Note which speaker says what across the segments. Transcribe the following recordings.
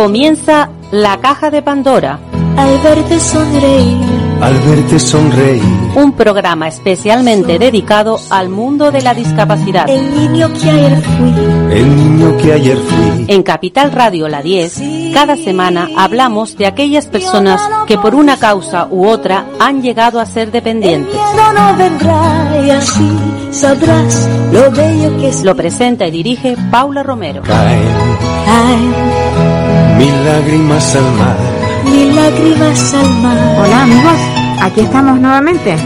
Speaker 1: Comienza la caja de Pandora.
Speaker 2: Al verte sonreír.
Speaker 3: Al verte sonreír.
Speaker 1: Un programa especialmente dedicado al mundo de la discapacidad.
Speaker 2: El niño que ayer fui.
Speaker 3: El niño que ayer fui.
Speaker 1: En Capital Radio La 10, cada semana hablamos de aquellas personas que por una causa u otra han llegado a ser dependientes.
Speaker 2: El miedo no vendrá y así sabrás lo bello que es.
Speaker 1: Lo presenta y dirige Paula Romero.
Speaker 3: Caen
Speaker 2: Caen
Speaker 3: mil lágrimas al mar.
Speaker 2: mil lágrimas al mar.
Speaker 4: Hola amigos, aquí estamos nuevamente.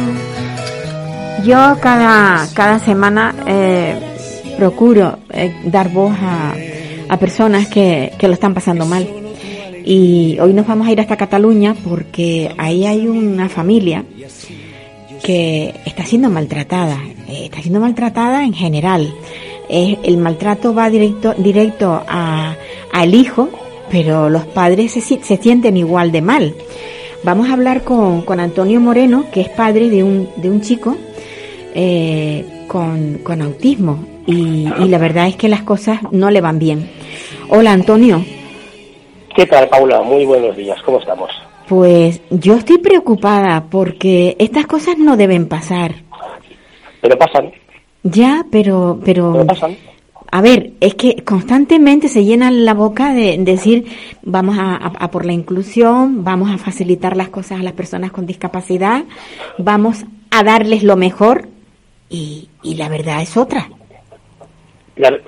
Speaker 4: Yo cada, cada semana eh, procuro eh, dar voz a, a personas que, que lo están pasando mal. Y hoy nos vamos a ir hasta Cataluña porque ahí hay una familia que está siendo maltratada. eh, está siendo maltratada en general. Eh, el maltrato va directo, directo a, al hijo, pero los padres se, se sienten igual de mal. Vamos a hablar con, con Antonio Moreno, que es padre de un, de un chico eh, con, con autismo. Y, y la verdad es que las cosas no le van bien. Hola Antonio,
Speaker 5: ¿Qué tal, Paula? Muy buenos días. ¿Cómo estamos?
Speaker 4: pues yo estoy preocupada porque estas cosas no deben pasar.
Speaker 5: Pero pasan,
Speaker 4: Ya, pero, pero,
Speaker 5: pero pasan.
Speaker 4: A ver, es que constantemente se llenan la boca de decir vamos a, a- a por la inclusión, vamos a facilitar las cosas a las personas con discapacidad, vamos a darles lo mejor y, y la verdad es otra.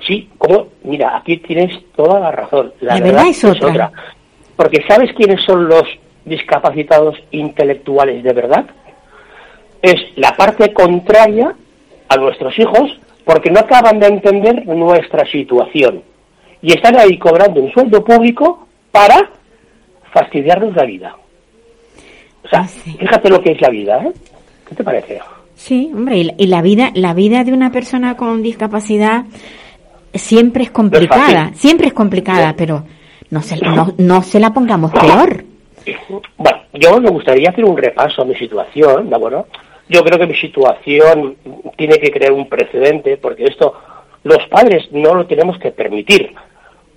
Speaker 5: Sí, como, mira, aquí tienes toda la razón. La,
Speaker 4: La verdad es otra.
Speaker 5: Porque ¿sabes quiénes son los discapacitados intelectuales de verdad? Es la parte contraria a nuestros hijos porque no acaban de entender nuestra situación. Y están ahí cobrando un sueldo público para fastidiarnos la vida. O sea,
Speaker 4: Ah, sí.
Speaker 5: fíjate lo que es la vida, ¿eh? ¿Qué te parece?
Speaker 4: Sí, hombre, y la, y la vida, la vida de una persona con discapacidad siempre es complicada, siempre es complicada, pero no se, no, no se la pongamos peor.
Speaker 5: Bueno, yo me gustaría hacer un repaso a mi situación, ¿de acuerdo? Yo creo que mi situación tiene que crear un precedente, porque esto los padres no lo tenemos que permitir,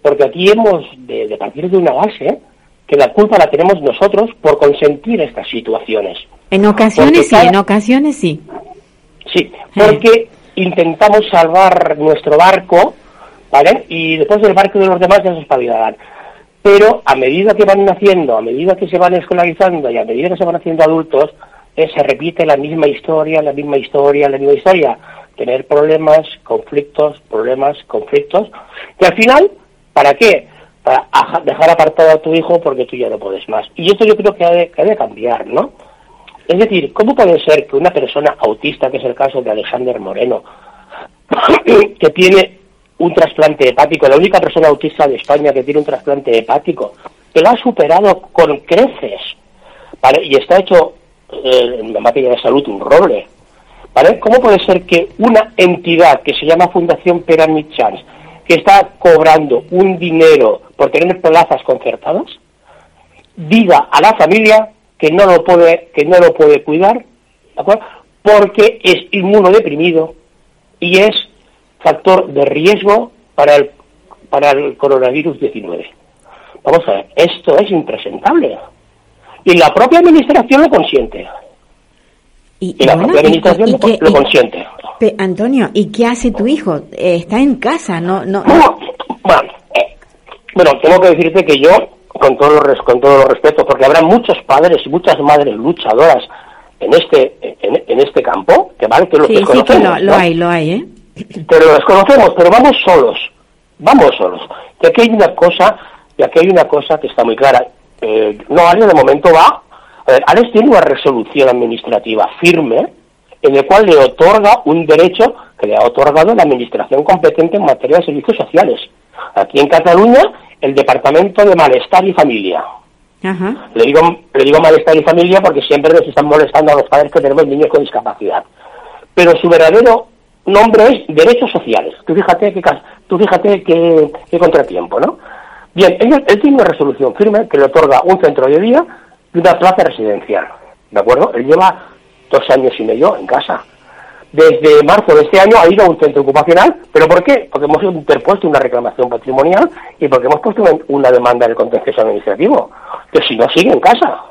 Speaker 5: porque aquí hemos de, de partir de una base que la culpa la tenemos nosotros por consentir estas situaciones.
Speaker 4: En ocasiones sí, en ocasiones sí.
Speaker 5: Sí, porque intentamos salvar nuestro barco, ¿vale? Y después del barco de los demás ya se espabilarán. Pero a medida que van naciendo, a medida que se van escolarizando y a medida que se van haciendo adultos, eh, se repite la misma historia, la misma historia, la misma historia. Tener problemas, conflictos, problemas, conflictos. Y al final, ¿para qué? Para dejar apartado a tu hijo porque tú ya no puedes más. Y esto yo creo que ha de, que ha cambiar, ¿no? Es decir, ¿cómo puede ser que una persona autista, que es el caso de Alexander Moreno, que tiene un trasplante hepático, la única persona autista de España que tiene un trasplante hepático, que lo ha superado con creces, ¿vale? Y está hecho eh, en materia de salud un roble, ¿vale? ¿Cómo puede ser que una entidad que se llama Fundación Pyramid Chance, que está cobrando un dinero por tener plazas concertadas, diga a la familia que no lo puede que no lo puede cuidar ¿de acuerdo? porque es inmunodeprimido y es factor de riesgo para el para el coronavirus 19 vamos a ver esto es impresentable y la propia administración lo consiente
Speaker 4: Y,
Speaker 5: y la
Speaker 4: bueno,
Speaker 5: propia administración
Speaker 4: y
Speaker 5: lo, consiente
Speaker 4: Pe- Antonio, ¿y qué hace tu hijo? Eh, está en casa, no, no, no-
Speaker 5: Bueno, bueno, eh, bueno, tengo que decirte que yo, con todos los, res- con todos los respetos, porque habrá muchos padres y muchas madres luchadoras en este en, en este campo, que vale que los
Speaker 4: sí, sí que
Speaker 5: desconocemos,
Speaker 4: lo, lo
Speaker 5: ¿no?
Speaker 4: hay, lo hay, ¿eh?
Speaker 5: pero lo desconocemos, pero vamos solos, vamos solos. Y aquí hay una cosa, y aquí hay una cosa que está muy clara. Eh, no, Alex de momento va, a ver, Alex tiene una resolución administrativa firme en el cual le otorga un derecho que le ha otorgado la administración competente en materia de servicios sociales. Aquí en Cataluña, el Departamento de Malestar y Familia.
Speaker 4: Ajá.
Speaker 5: Le digo, le digo malestar y familia porque siempre nos están molestando a los padres que tenemos niños con discapacidad. Pero su verdadero nombre es derechos sociales. Tú fíjate cas- tú fíjate qué, qué contratiempo, ¿no? Bien, él, él tiene una resolución firme que le otorga un centro de día y una plaza residencial. ¿De acuerdo? Él lleva dos años y medio en casa. desde marzo de este año ha ido a un centro ocupacional. ¿Pero por qué? Porque hemos interpuesto una reclamación patrimonial y porque hemos puesto una, una demanda del contencioso administrativo. Que si no, sigue en casa.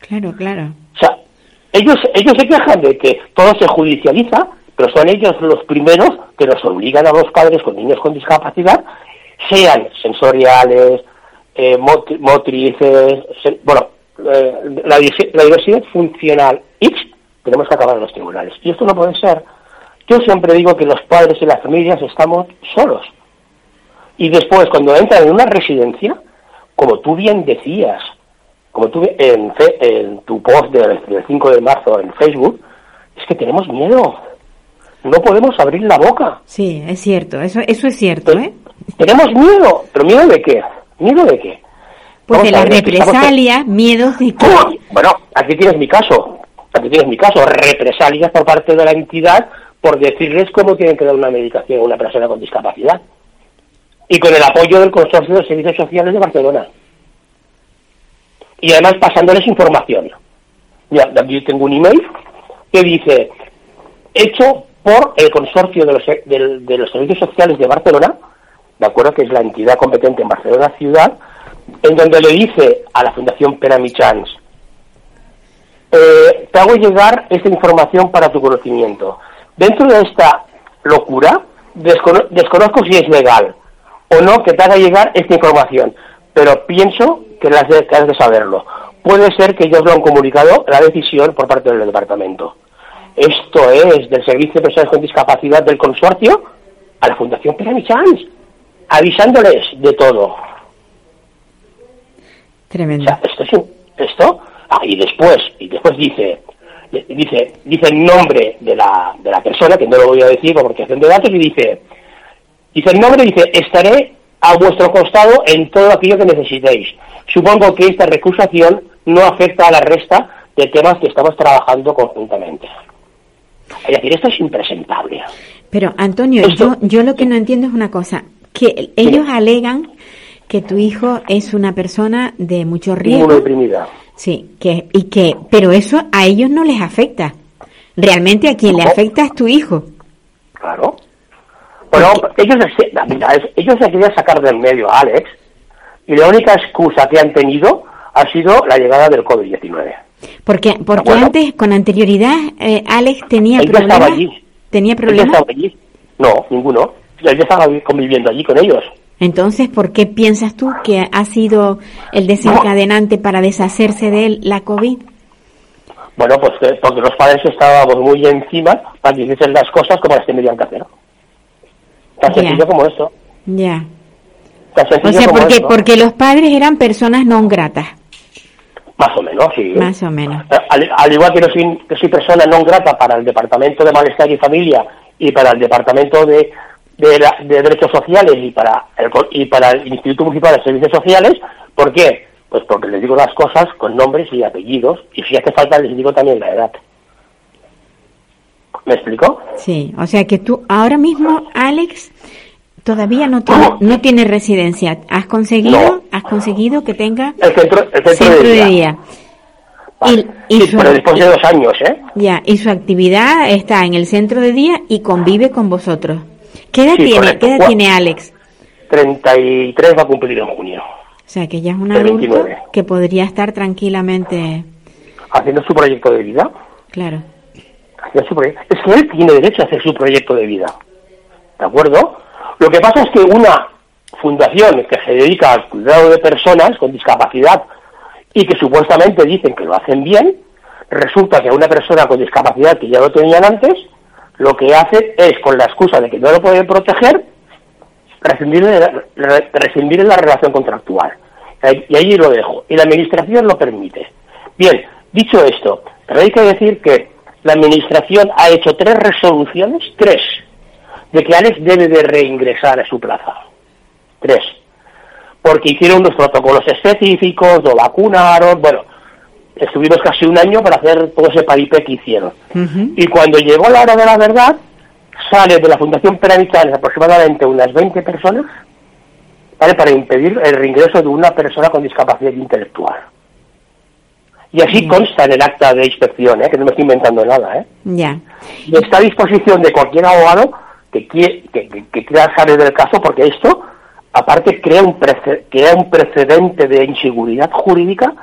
Speaker 4: Claro, claro.
Speaker 5: O sea, ellos, ellos se quejan de que todo se judicializa, pero son ellos los primeros que nos obligan a los padres con niños con discapacidad, sean sensoriales, eh, mot- motrices, bueno, eh, la, la diversidad funcional X, tenemos que acabar en los tribunales. Y esto no puede ser. Yo siempre digo que los padres y las familias estamos solos. Y después, cuando entran en una residencia, como tú bien decías, como tú en, fe- en tu post del, del 5 de marzo en Facebook, es que tenemos miedo. No podemos abrir la boca.
Speaker 4: Sí, es cierto, eso, eso es cierto, ¿eh?
Speaker 5: Tenemos miedo. ¿Pero miedo de qué? ¿Miedo de qué?
Speaker 4: Pues de
Speaker 5: Vamos a
Speaker 4: la
Speaker 5: ver, estamos-
Speaker 4: represalia, miedos de que...
Speaker 5: Bueno, aquí tienes mi caso. Aquí tienes mi caso. Represalias por parte de la entidad por decirles cómo tienen que dar una medicación a una persona con discapacidad. Y con el apoyo del Consorcio de Servicios Sociales de Barcelona. Y además pasándoles información. Mira, aquí tengo un email que dice, hecho por el Consorcio de los, de los Servicios Sociales de Barcelona, de acuerdo que es la entidad competente en Barcelona Ciudad, en donde le dice a la Fundación Penamichans, eh, te hago llegar esta información para tu conocimiento. Dentro de esta locura, descono- desconozco si es legal o no que te haga llegar esta información, pero pienso que, las de- que has de saberlo. Puede ser que ellos lo han comunicado la decisión por parte del departamento. Esto es del Servicio de Personas con Discapacidad del Consorcio a la Fundación Penamichans, avisándoles de todo. O
Speaker 4: Tremendo.
Speaker 5: sea, esto es un- esto, ah, y después, y después dice, dice, dice el nombre de la, de la persona, que no lo voy a decir por protección de datos, y dice, dice el nombre, dice, estaré a vuestro costado en todo aquello que necesitéis. Supongo que esta recusación no afecta a la resta de temas que estamos trabajando conjuntamente. Es decir, esto es impresentable.
Speaker 4: Pero Antonio,
Speaker 5: Esto-
Speaker 4: yo, yo lo que no entiendo es una cosa, que ellos alegan que tu hijo es una persona de mucho riesgo.
Speaker 5: Inmunodeprimida.
Speaker 4: Sí, que, y que, pero eso a ellos no les afecta. Realmente a quien le afecta es tu hijo.
Speaker 5: Claro. Bueno, ellos, mira, ellos se querían sacar del medio a Alex y la única excusa que han tenido ha sido la llegada del COVID-19.
Speaker 4: Porque, porque
Speaker 5: Bueno.
Speaker 4: antes, con anterioridad, eh, Alex tenía problemas.
Speaker 5: estaba allí.
Speaker 4: ¿Tenía
Speaker 5: ¿Él ya
Speaker 4: problemas?
Speaker 5: estaba allí? No, ninguno. Ya estaba vi- conviviendo allí con ellos.
Speaker 4: Entonces, ¿por qué piensas tú que ha sido el desencadenante para deshacerse de él la COVID?
Speaker 5: Bueno, pues que- porque los padres estábamos muy encima para que hiciesen las cosas como las tenían que hacer. Tan sencillo como esto.
Speaker 4: Ya. O sea, porque,
Speaker 5: esto.
Speaker 4: porque los padres eran personas no gratas,
Speaker 5: Más o menos, sí.
Speaker 4: más o menos.
Speaker 5: Eh, Al, al igual que, no soy, que soy persona no grata para el Departamento de Malestar y Familia y para el Departamento de, de, la- de Derechos Sociales y para, el, y para el Instituto Municipal de Servicios Sociales, ¿por qué? Pues porque les digo las cosas con nombres y apellidos y si hace falta les digo también la edad. ¿Me explico?
Speaker 4: Sí, o sea que tú ahora mismo, Alex, todavía no tiene, no tiene residencia. ¿Has conseguido,
Speaker 5: No.
Speaker 4: has conseguido que tenga
Speaker 5: El centro, el centro,
Speaker 4: centro
Speaker 5: de
Speaker 4: de
Speaker 5: día.
Speaker 4: día?
Speaker 5: Vale.
Speaker 4: Y, y
Speaker 5: Sí,
Speaker 4: su,
Speaker 5: pero después de dos años, ¿eh?
Speaker 4: ya, y su actividad está en el centro de día y convive con vosotros. ¿Qué edad
Speaker 5: Sí,
Speaker 4: tiene? ¿Qué edad tiene Alex?
Speaker 5: 33 va a cumplir en junio,
Speaker 4: O sea que ya es un adulto
Speaker 5: 29.
Speaker 4: que podría estar tranquilamente,
Speaker 5: haciendo su proyecto de vida.
Speaker 4: claro.
Speaker 5: haciendo su Es que él tiene derecho a hacer su proyecto de vida. ¿De acuerdo? Lo que pasa es que una fundación que se dedica al cuidado de personas con discapacidad y que supuestamente dicen que lo hacen bien, resulta que a una persona con discapacidad que ya lo tenían antes, lo que hace es, con la excusa de que no lo pueden proteger, rescindir, rescindir la relación contractual. Y allí lo dejo. Y la Administración lo permite. Bien, dicho esto, pero hay que decir que la Administración ha hecho tres resoluciones, tres, de que Alex debe de reingresar a su plaza. Tres. Porque hicieron unos protocolos específicos, lo vacunaron, bueno, estuvimos casi un año para hacer todo ese paripé que hicieron. Y cuando llegó la hora de la verdad, sale de la Fundación Penamichanes aproximadamente unas 20 personas ¿vale? para impedir el reingreso de una persona con discapacidad intelectual. Y así consta en el acta de inspección, ¿eh? que no me estoy inventando nada. ¿eh?
Speaker 4: Ya.
Speaker 5: Y está a disposición de cualquier abogado que, quiera, que, que, que quiera saber del caso, porque esto, aparte, crea un, crea un precedente de inseguridad jurídica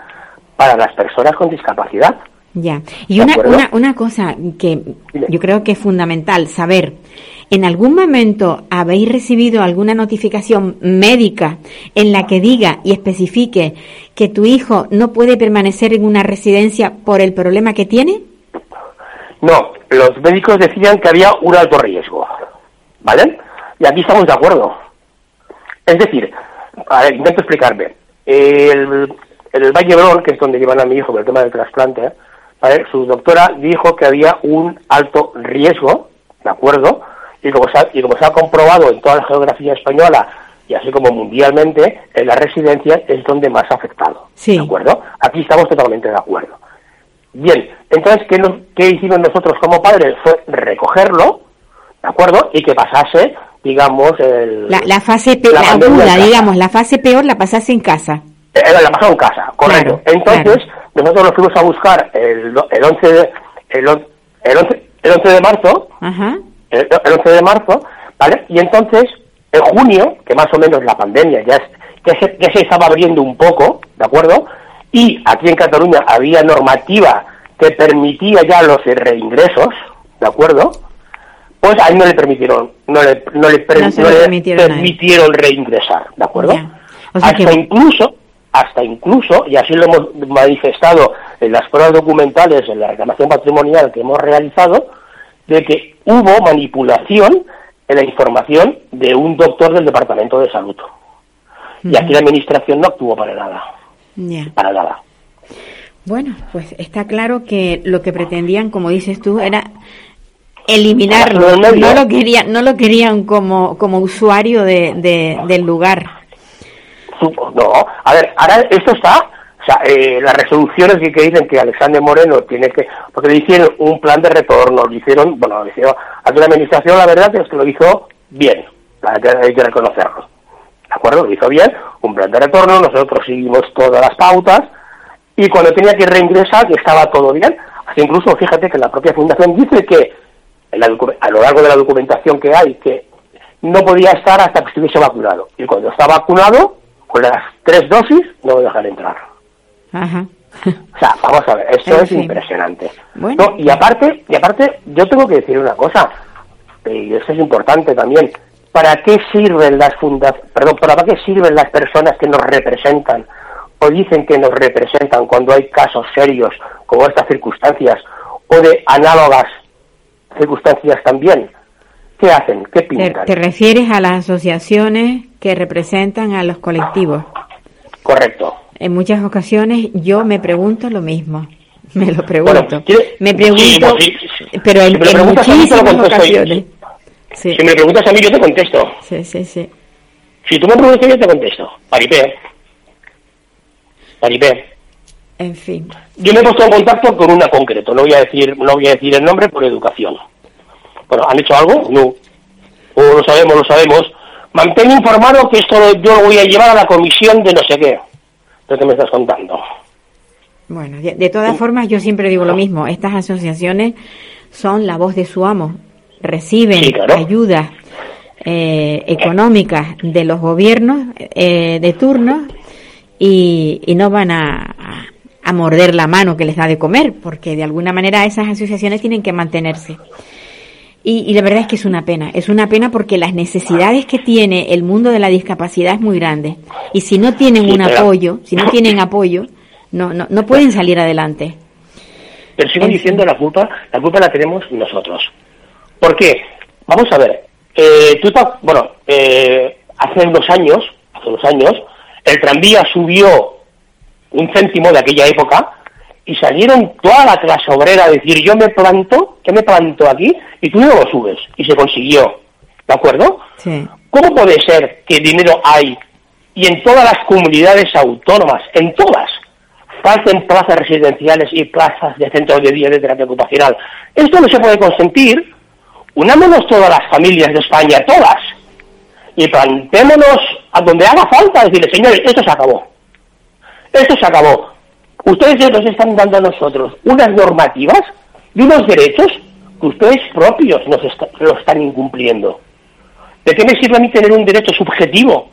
Speaker 5: para las personas con discapacidad.
Speaker 4: Ya. Y
Speaker 5: ¿De
Speaker 4: una, una, una cosa que yo creo que es fundamental saber. ¿En algún momento habéis recibido alguna notificación médica en la que diga y especifique que tu hijo no puede permanecer en una residencia por el problema que tiene?
Speaker 5: No, los médicos decían que había un alto riesgo, ¿vale? Y aquí estamos de acuerdo. Es decir, a ver, intento explicarme. El, el Valle Brón, que es donde llevan a mi hijo por el tema del trasplante, ¿vale? su doctora dijo que había un alto riesgo, ¿de acuerdo? Y como, se ha, y como se ha comprobado en toda la geografía española y así como mundialmente, en la residencia es donde más ha afectado,
Speaker 4: Sí.
Speaker 5: ¿de acuerdo? Aquí estamos totalmente de acuerdo. Bien, entonces, ¿qué, nos- qué hicimos nosotros como padres? Fue recogerlo, ¿de acuerdo? Y que pasase, digamos, el...
Speaker 4: La, la fase pe-
Speaker 5: La
Speaker 4: la
Speaker 5: pandemia en
Speaker 4: aguda,
Speaker 5: casa.
Speaker 4: digamos, la fase peor la pasase en casa.
Speaker 5: Eh, la en casa, correcto.
Speaker 4: Claro,
Speaker 5: Entonces,
Speaker 4: claro.
Speaker 5: nosotros lo fuimos a buscar el, el 11 de, el, el 11, el 11 de marzo,
Speaker 4: Ajá.
Speaker 5: el, el 11 de marzo, ¿vale? Y entonces, en junio, que más o menos la pandemia ya, es, ya, se, ya se estaba abriendo un poco, ¿de acuerdo? Y aquí en Cataluña había normativa que permitía ya los reingresos, ¿de acuerdo? Pues a él no le permitieron, no le, no le, per-
Speaker 4: No se
Speaker 5: no
Speaker 4: lo
Speaker 5: le
Speaker 4: permitieron
Speaker 5: permitieron reingresar, ¿de acuerdo?
Speaker 4: Ya. O sea
Speaker 5: hasta
Speaker 4: que-
Speaker 5: incluso, hasta incluso, y así lo hemos manifestado en las pruebas documentales, en la reclamación patrimonial que hemos realizado, de que hubo manipulación en la información de un doctor del Departamento de Salud. Y aquí la administración no actuó para nada, para nada.
Speaker 4: Bueno, pues está claro que lo que pretendían, como dices tú, era eliminarlo. No lo querían, no lo querían como, como usuario de, de- del lugar.
Speaker 5: No, a ver, ahora esto está, o sea, eh, las resoluciones que, dicen que Alexander Moreno tiene que, porque le hicieron un plan de retorno, lo hicieron, bueno, lo hicieron, aquí la administración la verdad es que lo hizo bien, hay que, reconocerlo, ¿de acuerdo? Lo hizo bien, un plan de retorno, nosotros seguimos todas las pautas, y cuando tenía que reingresar, estaba todo bien, hasta incluso fíjate que la propia fundación dice que en la a lo largo de la documentación que hay, que no podía estar hasta que estuviese vacunado. Y cuando está vacunado, con las tres dosis, no lo dejan entrar.
Speaker 4: Ajá.
Speaker 5: O sea, vamos a ver, esto
Speaker 4: En
Speaker 5: es
Speaker 4: fin.
Speaker 5: impresionante.
Speaker 4: Bueno.
Speaker 5: No, y aparte, y aparte, yo tengo que decir una cosa, y esto es importante también. ¿Para qué sirven las fundas, perdón, para qué sirven las personas que nos representan o dicen que nos representan cuando hay casos serios como estas circunstancias o de análogas circunstancias también? ¿Qué hacen? ¿Qué
Speaker 4: Te,
Speaker 5: pintan?
Speaker 4: te refieres a las asociaciones que representan a los colectivos.
Speaker 5: Correcto.
Speaker 4: En muchas ocasiones yo me pregunto lo mismo. Me lo pregunto.
Speaker 5: Bueno, ¿quiere-
Speaker 4: me pregunto,
Speaker 5: sí, sí.
Speaker 4: pero en,
Speaker 5: Si
Speaker 4: en
Speaker 5: a
Speaker 4: muchísimas ocasiones.
Speaker 5: Si me preguntas a mí, yo te contesto.
Speaker 4: sí, sí, sí.
Speaker 5: Si tú me preguntas, yo te contesto. Paripé. Paripé.
Speaker 4: En fin.
Speaker 5: Yo me he puesto en contacto con una concreto, no voy a decir, no voy a decir el nombre por educación. Bueno, ¿han hecho algo? No. O lo sabemos, lo sabemos. Mantén informado que esto lo- yo lo voy a llevar a la comisión de no sé qué. ¿Qué te me estás contando?
Speaker 4: Bueno, de, de todas formas yo siempre digo lo mismo. Estas asociaciones son la voz de su amo. Reciben
Speaker 5: Sí, claro.
Speaker 4: ayudas eh, económicas de los gobiernos eh, de turno y, y no van a morder la mano que les da de comer, porque de alguna manera esas asociaciones tienen que mantenerse. Y, y la verdad es que es una pena, es una pena porque las necesidades que tiene el mundo de la discapacidad es muy grande. Y si no tienen
Speaker 5: Sí,
Speaker 4: un apoyo, si no tienen apoyo, no, no, no pueden salir adelante.
Speaker 5: Pero sigo
Speaker 4: En
Speaker 5: diciendo la culpa, la culpa la tenemos nosotros. ¿Por qué? Vamos a ver, eh, tú bueno, eh, hace unos años, hace unos años, el tranvía subió un céntimo de aquella época y salieron toda la clase obrera a decir yo me planto, yo me planto aquí y tú no lo subes y se consiguió, ¿de acuerdo?
Speaker 4: Sí.
Speaker 5: ¿Cómo puede ser que dinero hay y en todas las comunidades autónomas, en todas, falten plazas residenciales y plazas de centros de día de terapia ocupacional? Esto no se puede consentir. Unámonos todas las familias de España, todas, y plantémonos a donde haga falta, decirle, señores, esto se acabó. Esto se acabó. Ustedes nos están dando a nosotros unas normativas y unos derechos que ustedes propios nos está- lo están incumpliendo. ¿De qué me sirve a mí tener un derecho subjetivo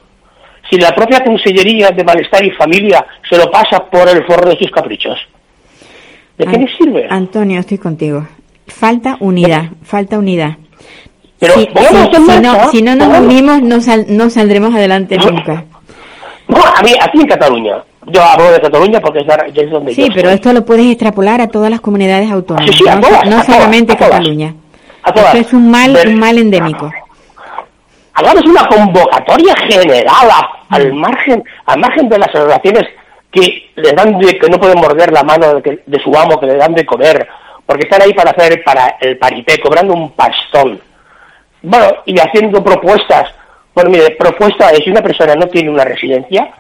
Speaker 5: si la propia Consellería de Malestar y Familia se lo pasa por el forro de sus caprichos? ¿De qué me sirve?
Speaker 4: Antonio, estoy contigo. Falta unidad, falta unidad.
Speaker 5: Pero
Speaker 4: si, si- no, si no nos unimos, no, sal- no saldremos adelante nunca.
Speaker 5: No, a mí, aquí en Cataluña. Yo hablo de Cataluña porque es, donde yo
Speaker 4: Sí, pero
Speaker 5: estoy.
Speaker 4: esto lo puedes extrapolar a todas las comunidades autónomas,
Speaker 5: Sí, sí, a
Speaker 4: no,
Speaker 5: todas,
Speaker 4: no
Speaker 5: a
Speaker 4: solamente
Speaker 5: todas.
Speaker 4: Cataluña.
Speaker 5: A todas.
Speaker 4: Esto es un mal,
Speaker 5: Ver-
Speaker 4: un mal endémico.
Speaker 5: Hagamos una convocatoria general al margen, al margen de las relaciones que le dan de, que no pueden morder la mano de, que- de su amo, que le dan de comer, porque están ahí para hacer para el parité, cobrando un pastón. Bueno, y haciendo propuestas. Bueno, mire, propuesta es si una persona no tiene una residencia,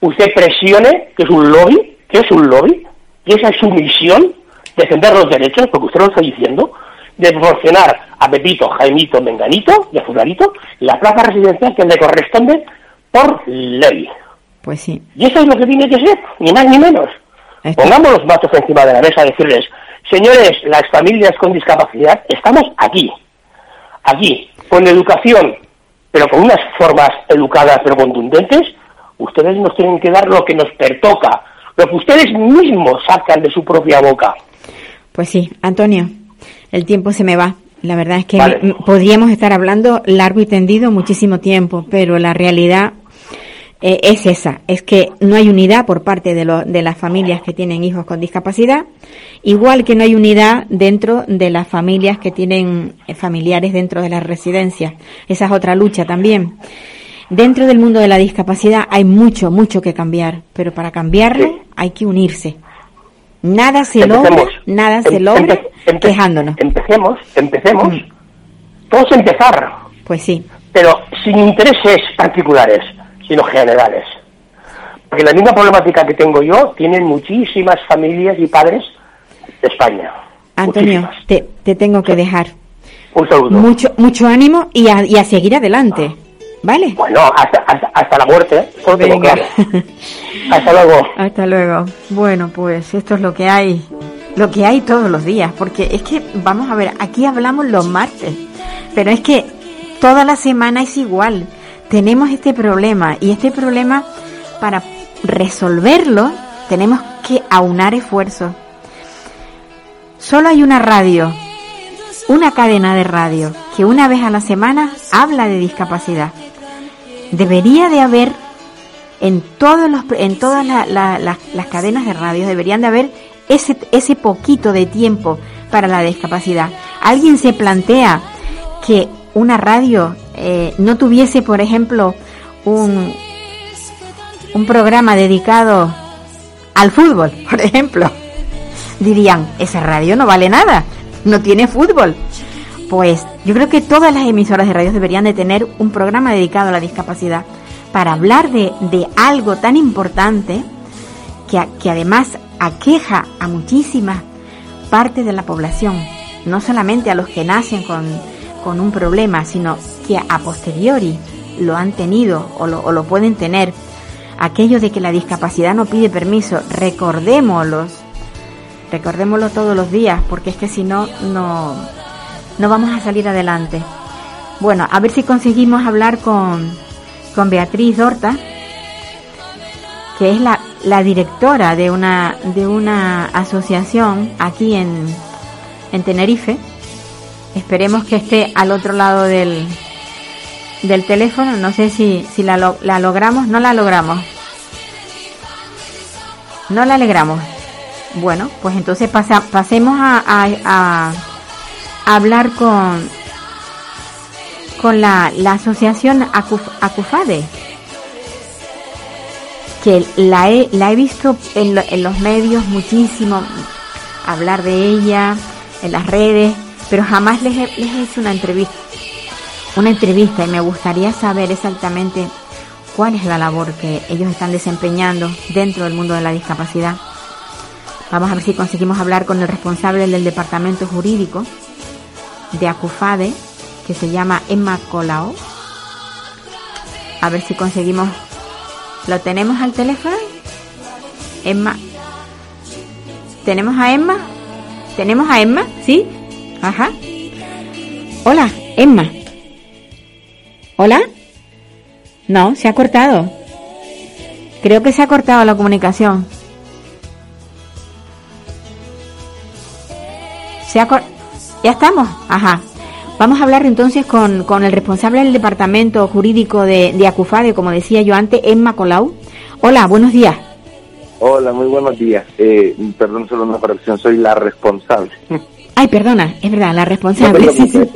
Speaker 5: usted presione, que es un lobby, que es un lobby, y esa es su misión, defender los derechos, porque usted lo está diciendo, de proporcionar a Pepito, Jaimito, Menganito y a Fulanito la plaza residencial que le corresponde por ley.
Speaker 4: Pues sí.
Speaker 5: Y eso es lo que tiene que ser, ni más ni menos. Pongamos los matos encima de la mesa a decirles, señores, las familias con discapacidad, estamos aquí, aquí, con educación, pero con unas formas educadas pero contundentes, ustedes nos tienen que dar lo que nos pertoca, lo que ustedes mismos sacan de su propia boca.
Speaker 4: Pues sí, Antonio, el tiempo se me va. La verdad es que
Speaker 5: Vale.
Speaker 4: podríamos estar hablando largo y tendido muchísimo tiempo, pero la realidad eh, es esa, es que no hay unidad por parte de, lo- de las familias que tienen hijos con discapacidad, igual que no hay unidad dentro de las familias que tienen eh, familiares dentro de las residencias. Esa es otra lucha también. Dentro del mundo de la discapacidad hay mucho, mucho que cambiar, pero para cambiarlo
Speaker 5: Sí.
Speaker 4: hay que unirse. Nada se
Speaker 5: Empecemos.
Speaker 4: logra, nada se
Speaker 5: Em-
Speaker 4: logra
Speaker 5: empe- empe-
Speaker 4: quejándonos.
Speaker 5: Empecemos, empecemos.
Speaker 4: Mm.
Speaker 5: Todos empezar,
Speaker 4: Pues sí,
Speaker 5: pero sin intereses particulares, sino generales. Porque la misma problemática que tengo yo tienen muchísimas familias y padres de España.
Speaker 4: Antonio, te, te tengo que dejar.
Speaker 5: Un saludo.
Speaker 4: Mucho, mucho ánimo y a, y a seguir adelante, ¿vale?
Speaker 5: Bueno, hasta, hasta, hasta la muerte, ¿eh? Claro. Hasta luego.
Speaker 4: Hasta luego. Bueno, pues esto es lo que hay, lo que hay todos los días, porque es que, vamos a ver, aquí hablamos los martes, pero es que toda la semana es igual. Tenemos este problema y este problema, para resolverlo, tenemos que aunar esfuerzos. Solo hay una radio, una cadena de radio, que una vez a la semana habla de discapacidad. Debería de haber en todos los en todas la- la- la- las cadenas de radio deberían de haber ese ese poquito de tiempo para la discapacidad. Alguien se plantea que una radio eh, no tuviese, por ejemplo, un un programa dedicado al fútbol, por ejemplo. Dirían, esa radio no vale nada, no tiene fútbol. Pues yo creo que todas las emisoras de radio deberían de tener un programa dedicado a la discapacidad para hablar de, de algo tan importante que, que además aqueja a muchísimas partes de la población, no solamente a los que nacen con, con un problema, sino que a posteriori lo han tenido o lo, o lo pueden tener. Aquello de que la discapacidad no pide permiso, recordémoslos, recordémoslo todos los días, porque es que si no, no, no vamos a salir adelante. Bueno, a ver si conseguimos hablar con, con Beatriz Dorta, que es la, la directora de una, de una asociación aquí en, en Tenerife. Esperemos que esté al otro lado del, del teléfono. No sé si, si la, la logramos. No la logramos. No la alegramos. Bueno, pues entonces pasa, pasemos a, a, hablar con, con la, la asociación Acuf- Acufade que la he, la he visto en, en los medios muchísimo hablar de ella en las redes pero jamás les he, les hecho una entrevista una entrevista y me gustaría saber exactamente cuál es la labor que ellos están desempeñando dentro del mundo de la discapacidad vamos a ver si conseguimos hablar con el responsable del departamento jurídico de Acufade que se llama Emma Colao a ver si conseguimos ¿Lo tenemos al teléfono? Emma, ¿Tenemos a Emma? ¿Tenemos a Emma? ¿Sí? Ajá. Hola, Emma. ¿Hola? No, se ha cortado. Creo que se ha cortado la comunicación. Se ha ¿Ya estamos? Ajá. Vamos a hablar entonces con, con el responsable del departamento jurídico de, de Acufade, como decía yo antes, Emma Colau. Hola, buenos días.
Speaker 6: Hola, muy buenos días. Eh, perdón, solo una corrección, soy la responsable.
Speaker 4: Ay, perdona, es verdad, la responsable. sí, sí,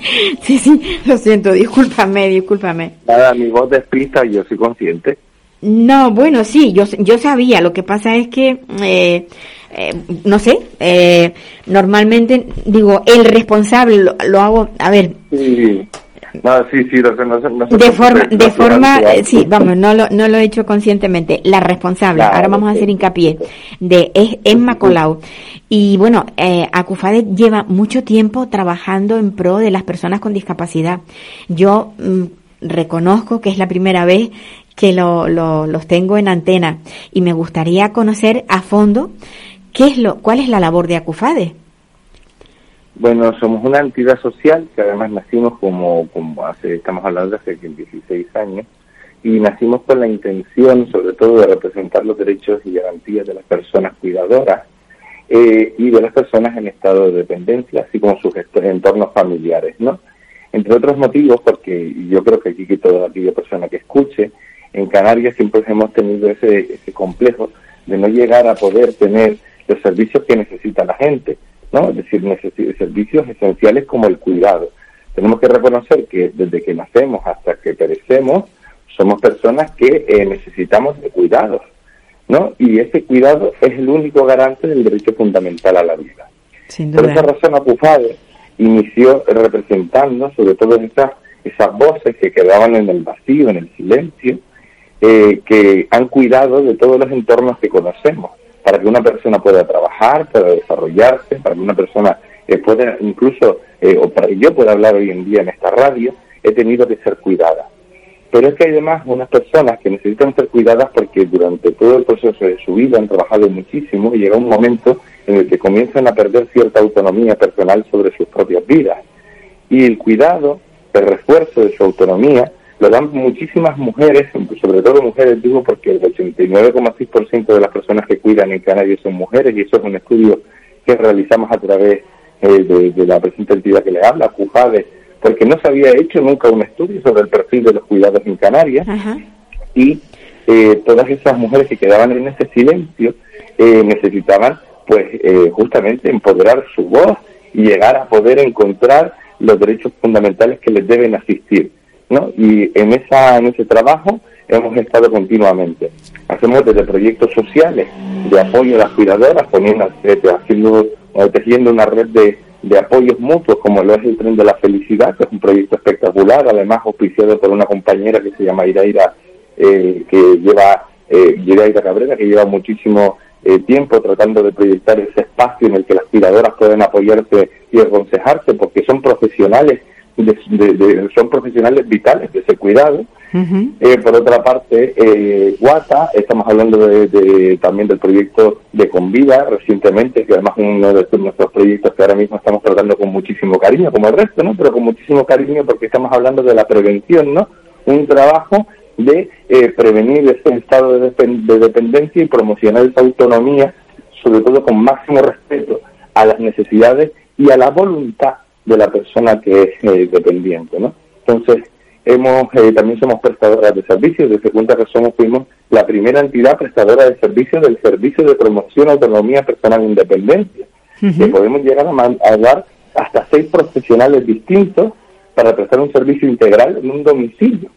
Speaker 4: sí, sí, lo siento, discúlpame, discúlpame.
Speaker 6: Nada, mi voz despista y yo soy consciente.
Speaker 4: No, bueno, sí, yo, yo sabía, lo que pasa es que, eh, eh, no sé, eh, normalmente digo, el responsable lo, lo hago, a ver.
Speaker 6: Sí. No, sí, sí, no, no, no,
Speaker 4: de forma, de forma, eh, sí, vamos, no lo, no lo he hecho conscientemente. La responsable,
Speaker 6: Claro,
Speaker 4: ahora vamos a hacer hincapié, de es Emma Colau. Y bueno, eh, Acufade lleva mucho tiempo trabajando en pro de las personas con discapacidad. Yo mm, reconozco que es la primera vez que lo, lo- los tengo en antena y me gustaría conocer a fondo qué es lo, cuál es la labor de Acufade.
Speaker 6: Bueno, somos una entidad social que además nacimos como, como hace, estamos hablando de hace 16 años, y nacimos con la intención, sobre todo, de representar los derechos y garantías de las personas cuidadoras eh, y de las personas en estado de dependencia, así como sus entornos familiares, ¿no? Entre otros motivos, porque yo creo que aquí que toda aquella persona que escuche, en Canarias siempre hemos tenido ese, ese complejo de no llegar a poder tener los servicios que necesita la gente, ¿no? Es decir, servicios esenciales como el cuidado. Tenemos que reconocer que desde que nacemos hasta que perecemos, somos personas que eh, necesitamos de cuidados, ¿no? Y ese cuidado es el único garante del derecho fundamental a la vida.
Speaker 4: Sin
Speaker 6: Por esa razón, Acufade inició representando sobre todo esas, esas voces que quedaban en el vacío, en el silencio, eh, que han cuidado de todos los entornos que conocemos, para que una persona pueda trabajar, pueda desarrollarse, para que una persona eh, pueda incluso, eh, o para que yo pueda hablar hoy en día en esta radio, he tenido que ser cuidada. Pero es que hay además unas personas que necesitan ser cuidadas porque durante todo el proceso de su vida han trabajado muchísimo y llega un momento en el que comienzan a perder cierta autonomía personal sobre sus propias vidas. Y el cuidado, el refuerzo de su autonomía, lo dan muchísimas mujeres, sobre todo mujeres, digo, porque el 89,6% de las personas que cuidan en Canarias son mujeres y eso es un estudio que realizamos a través eh, de, de la presente entidad que le habla, CUJADE, porque no se había hecho nunca un estudio sobre el perfil de los cuidados en Canarias
Speaker 4: Ajá.
Speaker 6: y eh, todas esas mujeres que quedaban en ese silencio eh, necesitaban pues eh, justamente empoderar su voz y llegar a poder encontrar los derechos fundamentales que les deben asistir ¿no? y en esa en ese trabajo hemos estado continuamente hacemos desde proyectos sociales de apoyo a las cuidadoras poniendo eh, haciendo eh, tejiendo una red de, de apoyos mutuos como lo es el tren de la felicidad que es un proyecto espectacular además auspiciado por una compañera que se llama Iraira eh, que lleva eh, Iraira Cabrera que lleva muchísimo eh, tiempo tratando de proyectar ese espacio en el que las cuidadoras pueden apoyarse y aconsejarse porque son profesionales de- de- de- son profesionales vitales de ese cuidado eh, por otra parte, eh, Guata, estamos hablando de, de- también del proyecto de Convida recientemente, que además es uno de nuestros proyectos que ahora mismo estamos tratando con muchísimo cariño, como el resto, ¿no? Pero con muchísimo cariño porque estamos hablando de la prevención, ¿no? Un trabajo de eh, prevenir ese estado de dependencia y promocionar esa autonomía, sobre todo con máximo respeto a las necesidades y a la voluntad de la persona que es eh, dependiente, ¿no? Entonces, hemos eh, también somos prestadoras de servicios, desde cuenta que somos fuimos la primera entidad prestadora de servicios del Servicio de Promoción Autonomía Personal e Independencia, que podemos llegar a, a dar hasta seis profesionales distintos para prestar un servicio integral en un domicilio.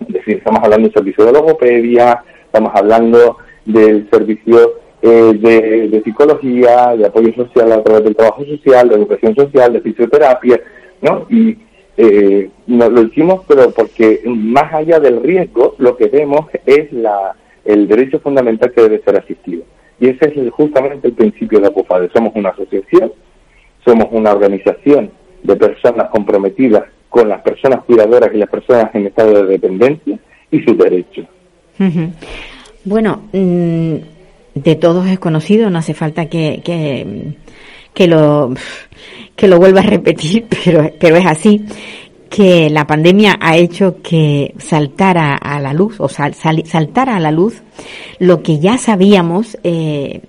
Speaker 6: Es decir, estamos hablando del servicio de logopedia, estamos hablando del servicio eh, de, psicología, de apoyo social a través del trabajo social, de educación social, de fisioterapia, ¿no? Y eh, lo hicimos, pero porque más allá del riesgo, lo que vemos es la, el derecho fundamental que debe ser asistido. Y ese es justamente el principio de ACOFADE. Somos una asociación, somos una organización de personas comprometidas con las personas cuidadoras y las personas en estado de dependencia y sus derechos.
Speaker 4: Bueno, mm, de todos es conocido, no hace falta que, que, que lo que lo vuelva a repetir, pero, pero es así que la pandemia ha hecho que saltara a la luz o sal, saltara a la luz lo que ya sabíamos, eh,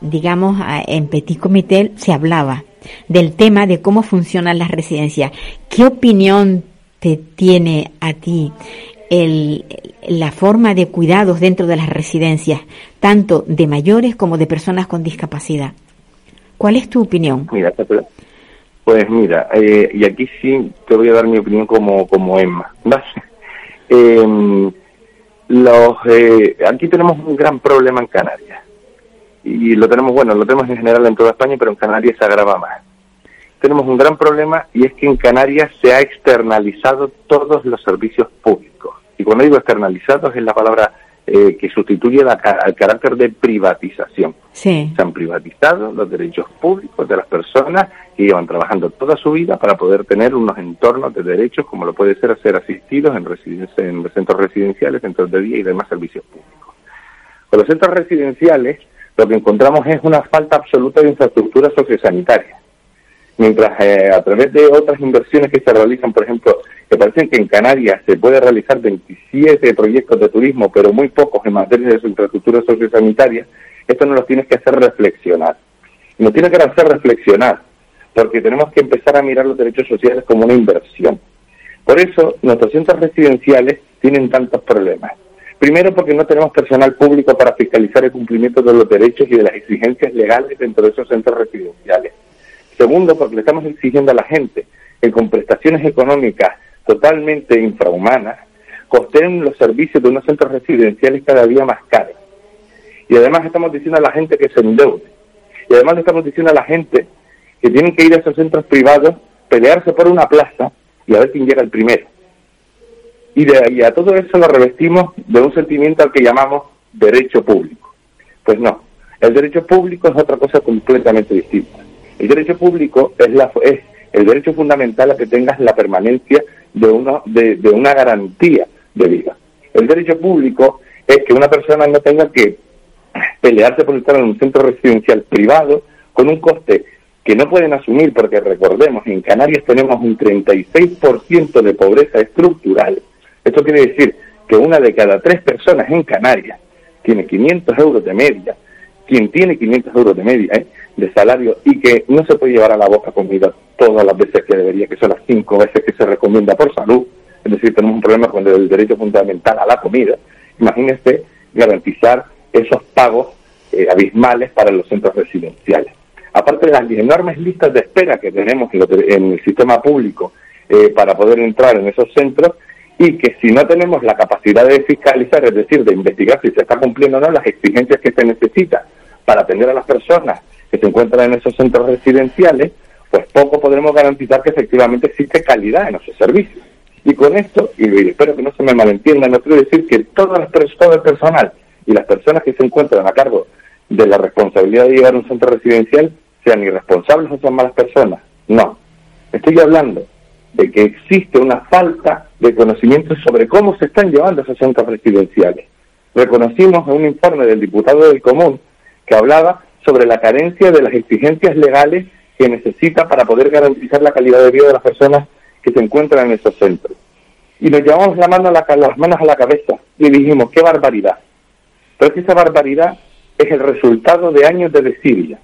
Speaker 4: digamos, en Petit Comité se hablaba del tema de cómo funcionan las residencias. ¿Qué opinión te tiene a ti el, la forma de cuidados dentro de las residencias, tanto de mayores como de personas con discapacidad? ¿Cuál es tu opinión?
Speaker 6: Mira, pues mira, eh, y aquí sí te voy a dar mi opinión como, como Emma. Eh, los, eh, aquí tenemos un gran problema en Canarias. Y lo tenemos, bueno, lo tenemos en general en toda España, pero en Canarias se agrava más. Tenemos un gran problema y es que en Canarias se ha externalizado todos los servicios públicos. Y cuando digo externalizados es la palabra eh, que sustituye la, al carácter de privatización.
Speaker 4: Se
Speaker 6: han privatizado los derechos públicos de las personas que llevan trabajando toda su vida para poder tener unos entornos de derechos como lo puede ser ser asistidos en, en centros residenciales, centros de día y demás servicios públicos. Con los centros residenciales lo que encontramos es una falta absoluta de infraestructura sociosanitaria mientras eh, a través de otras inversiones que se realizan, por ejemplo, que parecen que en Canarias se puede realizar 27 proyectos de turismo, pero muy pocos en materia de su infraestructura sociosanitaria, esto nos lo tiene que hacer reflexionar. Nos tiene que hacer reflexionar, porque tenemos que empezar a mirar los derechos sociales como una inversión. Por eso, nuestros centros residenciales tienen tantos problemas. Primero, porque no tenemos personal público para fiscalizar el cumplimiento de los derechos y de las exigencias legales dentro de esos centros residenciales. Segundo, porque le estamos exigiendo a la gente que con prestaciones económicas totalmente infrahumanas costeen los servicios de unos centros residenciales cada día más caros. Y además estamos diciendo a la gente que se endeude. Y además le estamos diciendo a la gente que tienen que ir a esos centros privados, pelearse por una plaza y a ver quién llega el primero. Y, de, ahí a todo eso lo revestimos de un sentimiento al que llamamos derecho público. Pues no, el derecho público es otra cosa completamente distinta. El derecho público es, la, es el derecho fundamental a que tengas la permanencia de, uno, de, una garantía de vida. El derecho público es que una persona no tenga que pelearse por estar en un centro residencial privado con un coste que no pueden asumir porque recordemos, en Canarias tenemos un 36% de pobreza estructural. Esto quiere decir que una de cada tres personas en Canarias tiene 500 euros de media. Quien tiene 500 euros de media, ¿eh? De salario y que no se puede llevar a la boca comida todas las veces que debería, que son las cinco veces que se recomienda por salud, es decir, tenemos un problema con el derecho fundamental a la comida, imagínese garantizar esos pagos eh, abismales para los centros residenciales. Aparte de las enormes listas de espera que tenemos en, el sistema público eh, para poder entrar en esos centros, y que si no tenemos la capacidad de fiscalizar, es decir, de investigar si se está cumpliendo o no las exigencias que se necesitan para atender a las personas que se encuentran en esos centros residenciales, pues poco podremos garantizar que efectivamente existe calidad en esos servicios. Y con esto, y espero que no se me malentienda, no quiero decir que todo el, personal y las personas que se encuentran a cargo de la responsabilidad de llevar un centro residencial sean irresponsables o sean malas personas. No. Estoy hablando de que existe una falta de conocimiento sobre cómo se están llevando esos centros residenciales. Reconocimos en un informe del diputado del Común que hablaba sobre la carencia de las exigencias legales que necesita para poder garantizar la calidad de vida de las personas que se encuentran en esos centros. Y nos llevamos la mano a la, las manos a la cabeza y dijimos, qué barbaridad. Pero es que esa barbaridad es el resultado de años de desidia.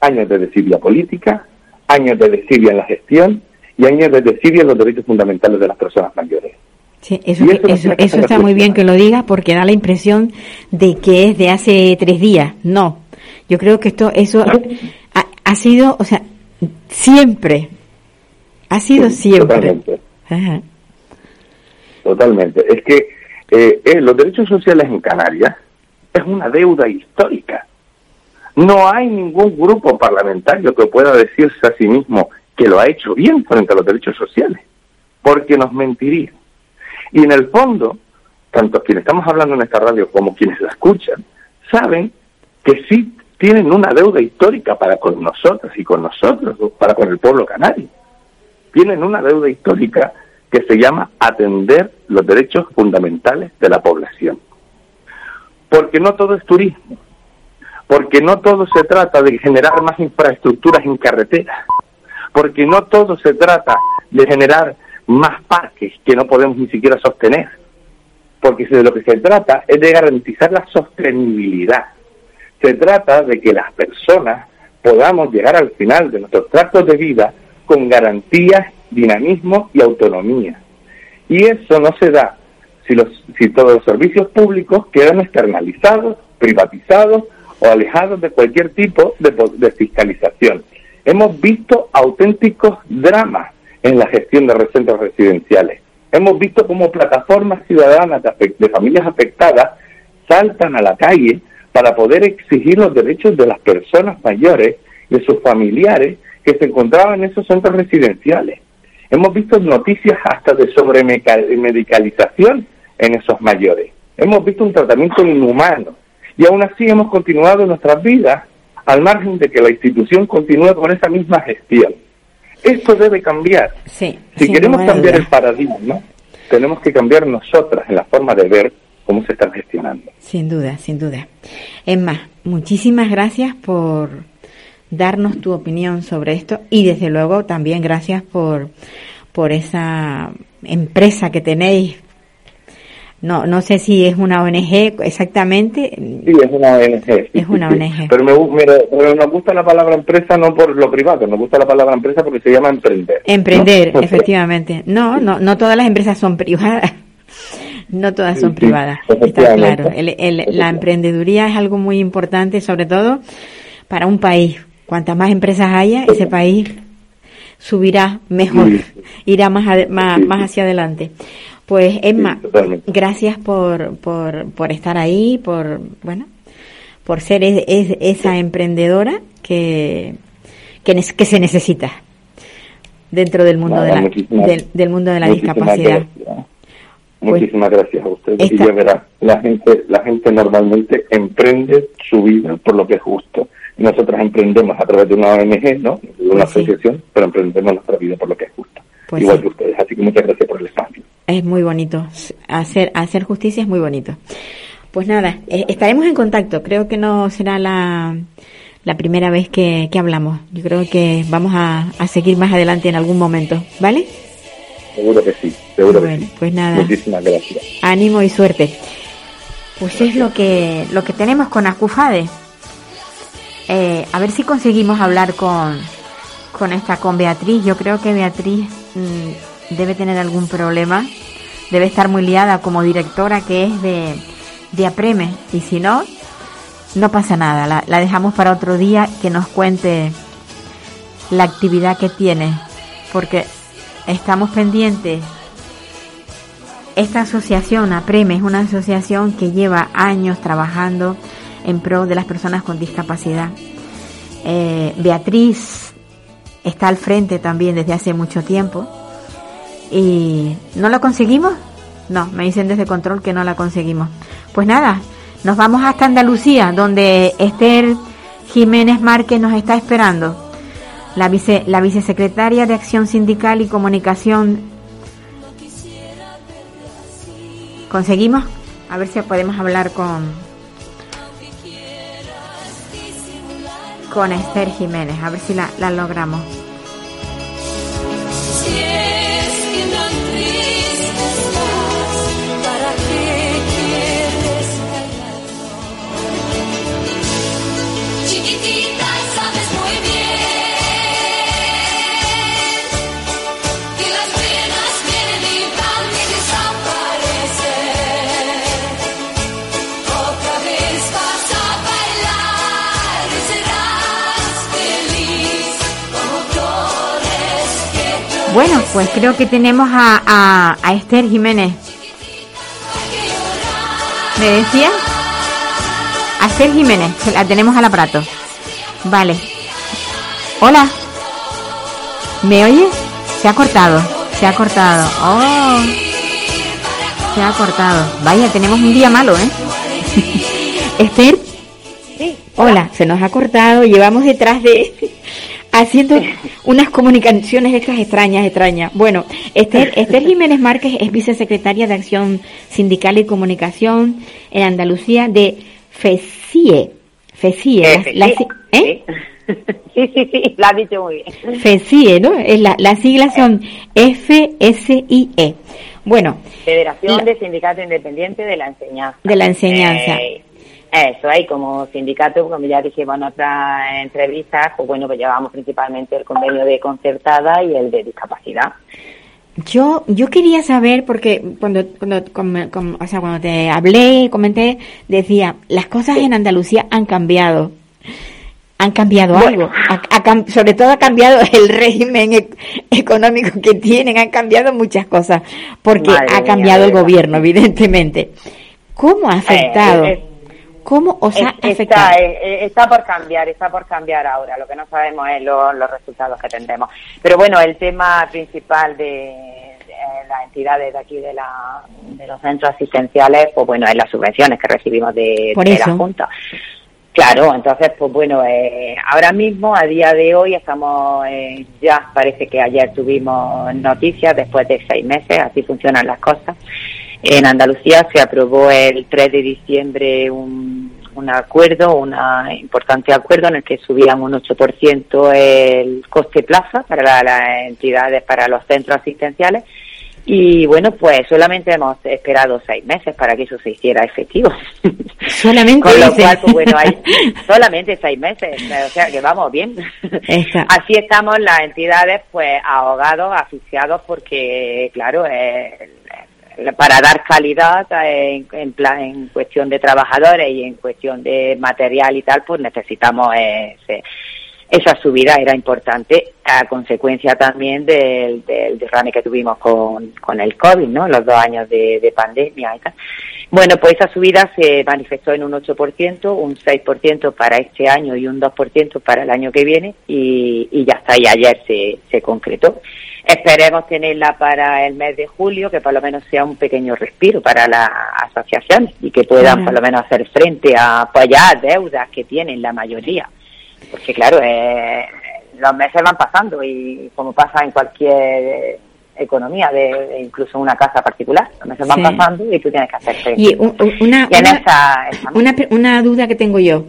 Speaker 6: Años de desidia política, años de desidia en la gestión y años de desidia en los derechos fundamentales de las personas mayores.
Speaker 4: Sí, eso, eso, eso está muy bien que lo digas porque da la impresión de que es de hace tres días. No, yo creo que esto, eso ha, sido, o sea, siempre, ha sido siempre.
Speaker 6: Totalmente. Totalmente. Es que eh, eh, los derechos sociales en Canarias es una deuda histórica. No hay ningún grupo parlamentario que pueda decirse a sí mismo que lo ha hecho bien frente a los derechos sociales, porque nos mentiría. Y en el fondo, tanto quienes estamos hablando en esta radio como quienes la escuchan, saben que sí tienen una deuda histórica para con nosotros y con nosotros, para con el pueblo canario. Tienen una deuda histórica que se llama atender los derechos fundamentales de la población. Porque no todo es turismo, porque no todo se trata de generar más infraestructuras en carreteras, porque no todo se trata de generar más parques que no podemos ni siquiera sostener, porque de lo que se trata es de garantizar la sostenibilidad. Se trata de que las personas podamos llegar al final de nuestros tractos de vida con garantías, dinamismo y autonomía. Y eso no se da si, los, si todos los servicios públicos quedan externalizados, privatizados o alejados de cualquier tipo de, fiscalización. Hemos visto auténticos dramas en la gestión de centros residenciales. Hemos visto cómo plataformas ciudadanas de familias afectadas saltan a la calle para poder exigir los derechos de las personas mayores, de sus familiares que se encontraban en esos centros residenciales. Hemos visto noticias hasta de sobremedicalización en esos mayores. Hemos visto un tratamiento inhumano y aún así hemos continuado nuestras vidas al margen de que la institución continúe con esa misma gestión. Esto debe cambiar.
Speaker 4: Sí,
Speaker 6: si queremos cambiar el paradigma, tenemos que cambiar nosotras en la forma de ver cómo se están gestionando.
Speaker 4: Sin duda, sin duda. Emma, muchísimas gracias por darnos tu opinión sobre esto y desde luego también gracias por, por esa empresa que tenéis. No, no sé si es una ONG exactamente.
Speaker 6: Sí, es una ONG. sí,
Speaker 4: Es una
Speaker 6: sí.
Speaker 4: ONG.
Speaker 6: Pero, me, mira, pero nos gusta la palabra empresa no por lo privado, nos gusta la palabra empresa porque se llama emprender.
Speaker 4: Emprender,
Speaker 6: ¿no?
Speaker 4: efectivamente. No, no, no todas las empresas son privadas. No todas son
Speaker 6: Sí, sí,
Speaker 4: privadas. Está claro. El- el- la emprendeduría es algo muy importante, sobre todo para un país. Cuantas más empresas haya, ese país subirá mejor, irá más, más, hacia adelante. Pues Emma,
Speaker 6: Sí,
Speaker 4: gracias por, por, por estar ahí, por, bueno, por ser es- es- esa emprendedora que, que, que se necesita dentro del mundo
Speaker 6: Nada,
Speaker 4: de la, del, del mundo de la discapacidad.
Speaker 6: gracias. Muchísimas gracias a ustedes.
Speaker 4: Esta-
Speaker 6: Y ya verá, la gente, la gente normalmente emprende su vida por lo que es justo. Y nosotros emprendemos a través de una ONG, ¿no? De una
Speaker 4: Pues sí.
Speaker 6: asociación, pero emprendemos nuestra vida por lo que es justo.
Speaker 4: Pues
Speaker 6: Igual
Speaker 4: sí.
Speaker 6: que ustedes. Así que muchas gracias por el espacio.
Speaker 4: Es muy bonito. Hacer, hacer justicia es muy bonito. Pues nada, eh, estaremos en contacto. Creo que no será la, la primera vez que, que hablamos. Yo creo que vamos a, a seguir más adelante en algún momento. ¿Vale?
Speaker 6: Seguro que sí, seguro
Speaker 4: Bueno,
Speaker 6: que sí.
Speaker 4: pues nada.
Speaker 6: Muchísimas gracias.
Speaker 4: Ánimo y suerte. Pues es lo que, lo que tenemos con Acufade. Eh, a ver si conseguimos hablar con, con esta, con Beatriz. Yo creo que Beatriz mm, debe tener algún problema. Debe estar muy liada como directora que es de, de Apreme. Y si no, no pasa nada. La, la dejamos para otro día que nos cuente la actividad que tiene. Porque estamos pendientes esta asociación, APREME, es una asociación que lleva años trabajando en pro de las personas con discapacidad. Eh, Beatriz está al frente también desde hace mucho tiempo. ¿Y no la conseguimos? No, me dicen desde control que no la conseguimos. Pues nada, nos vamos hasta Andalucía, donde Esther Jiménez Márquez nos está esperando. La, vice, la vicesecretaria de Acción Sindical y Comunicación ¿Conseguimos? A ver si podemos hablar con con Esther Jiménez, a ver si la, la logramos. Bueno, pues creo que tenemos a, a, a Esther Jiménez. ¿Me decía? A Esther Jiménez, que la tenemos al aparato. Vale. Hola. ¿Me oyes? Se ha cortado, se ha cortado. Oh. Se ha cortado. Vaya, tenemos un día malo, ¿eh? Esther. Hola, se nos ha cortado. Llevamos detrás de haciendo unas comunicaciones estas extrañas, extrañas. Bueno, Esther, Esther Jiménez Márquez es vicesecretaria de Acción Sindical y Comunicación en Andalucía de FECIE. FECIE. La,
Speaker 7: sí,
Speaker 4: ¿eh?
Speaker 7: sí, sí, sí, lo has dicho muy bien.
Speaker 4: FECIE, ¿no? Es la, las siglas son FSIE. Bueno.
Speaker 7: Federación
Speaker 4: la-
Speaker 7: de Sindicatos Independientes de la Enseñanza.
Speaker 4: De la enseñanza.
Speaker 7: Eh, eso, ahí como sindicato, como ya dijimos en otras entrevistas, pues bueno, pues llevamos principalmente el convenio de concertada y el de discapacidad.
Speaker 4: Yo, yo quería saber, porque cuando, cuando, com- o sea, cuando te hablé, comenté, decía, las cosas en Andalucía han cambiado. Han cambiado algo. Ha- ha cam- sobre todo ha cambiado el régimen e- económico que tienen, han cambiado muchas cosas. Porque
Speaker 7: Madre
Speaker 4: ha cambiado el gobierno, evidentemente. ¿Cómo ha afectado?
Speaker 7: Eh, eh,
Speaker 4: ¿Cómo os ha afectado?
Speaker 7: Está, eh, eh, está por cambiar, está por cambiar ahora. Lo que no sabemos es lo- los resultados que tendremos. Pero bueno, el tema principal de, de las entidades de aquí de, la, de los centros asistenciales, pues bueno, es las subvenciones que recibimos de, de la Junta. Claro, entonces, pues bueno, eh, ahora mismo, a día de hoy, estamos, eh, ya parece que ayer tuvimos noticias, después de seis meses, así funcionan las cosas. En Andalucía se aprobó el 3 de diciembre un, un acuerdo, un importante acuerdo en el que subían un 8% el coste plaza para la- las entidades, para los centros asistenciales. Y bueno, pues solamente hemos esperado seis meses para que eso se hiciera efectivo.
Speaker 4: Solamente
Speaker 7: Con lo cual, pues bueno, hay solamente seis meses, o sea que vamos bien. Así estamos las entidades, pues ahogados, asfixiados, porque claro, eh, para dar calidad eh, en, en, plan- en cuestión de trabajadores y en cuestión de material y tal, pues necesitamos ese- esa subida era importante a consecuencia también del, del derrame que tuvimos con, con el COVID, ¿no? Los dos años de, de pandemia y tal. Bueno, pues esa subida se manifestó en un 8%, un 6% para este año y un 2% para el año que viene y, y ya está, y ayer se, se concretó. Esperemos tenerla para el mes de julio, que por lo menos sea un pequeño respiro para las asociaciones y que puedan por lo menos hacer frente a pues ya deudas que tienen la mayoría. Porque claro, eh, los meses van pasando y como pasa en cualquier economía, de, de incluso una casa particular, los meses van pasando y tú tienes que hacer.
Speaker 4: Y un- un- una,
Speaker 7: Y en
Speaker 4: una-
Speaker 7: esa- esa-
Speaker 4: una, una duda que tengo yo.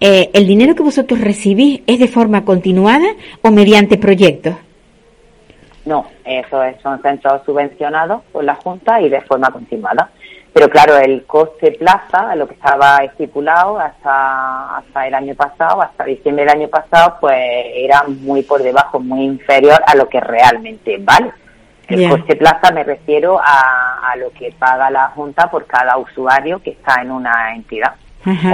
Speaker 4: Eh, ¿El dinero que vosotros recibís es de forma continuada o mediante proyectos?
Speaker 7: No, eso es- son centros subvencionados por la Junta y de forma continuada. Pero claro, el coste plaza, lo que estaba estipulado hasta, hasta el año pasado, hasta diciembre del año pasado, pues era muy por debajo, muy inferior a lo que realmente vale. El coste plaza me refiero a, a lo que paga la Junta por cada usuario que está en una entidad.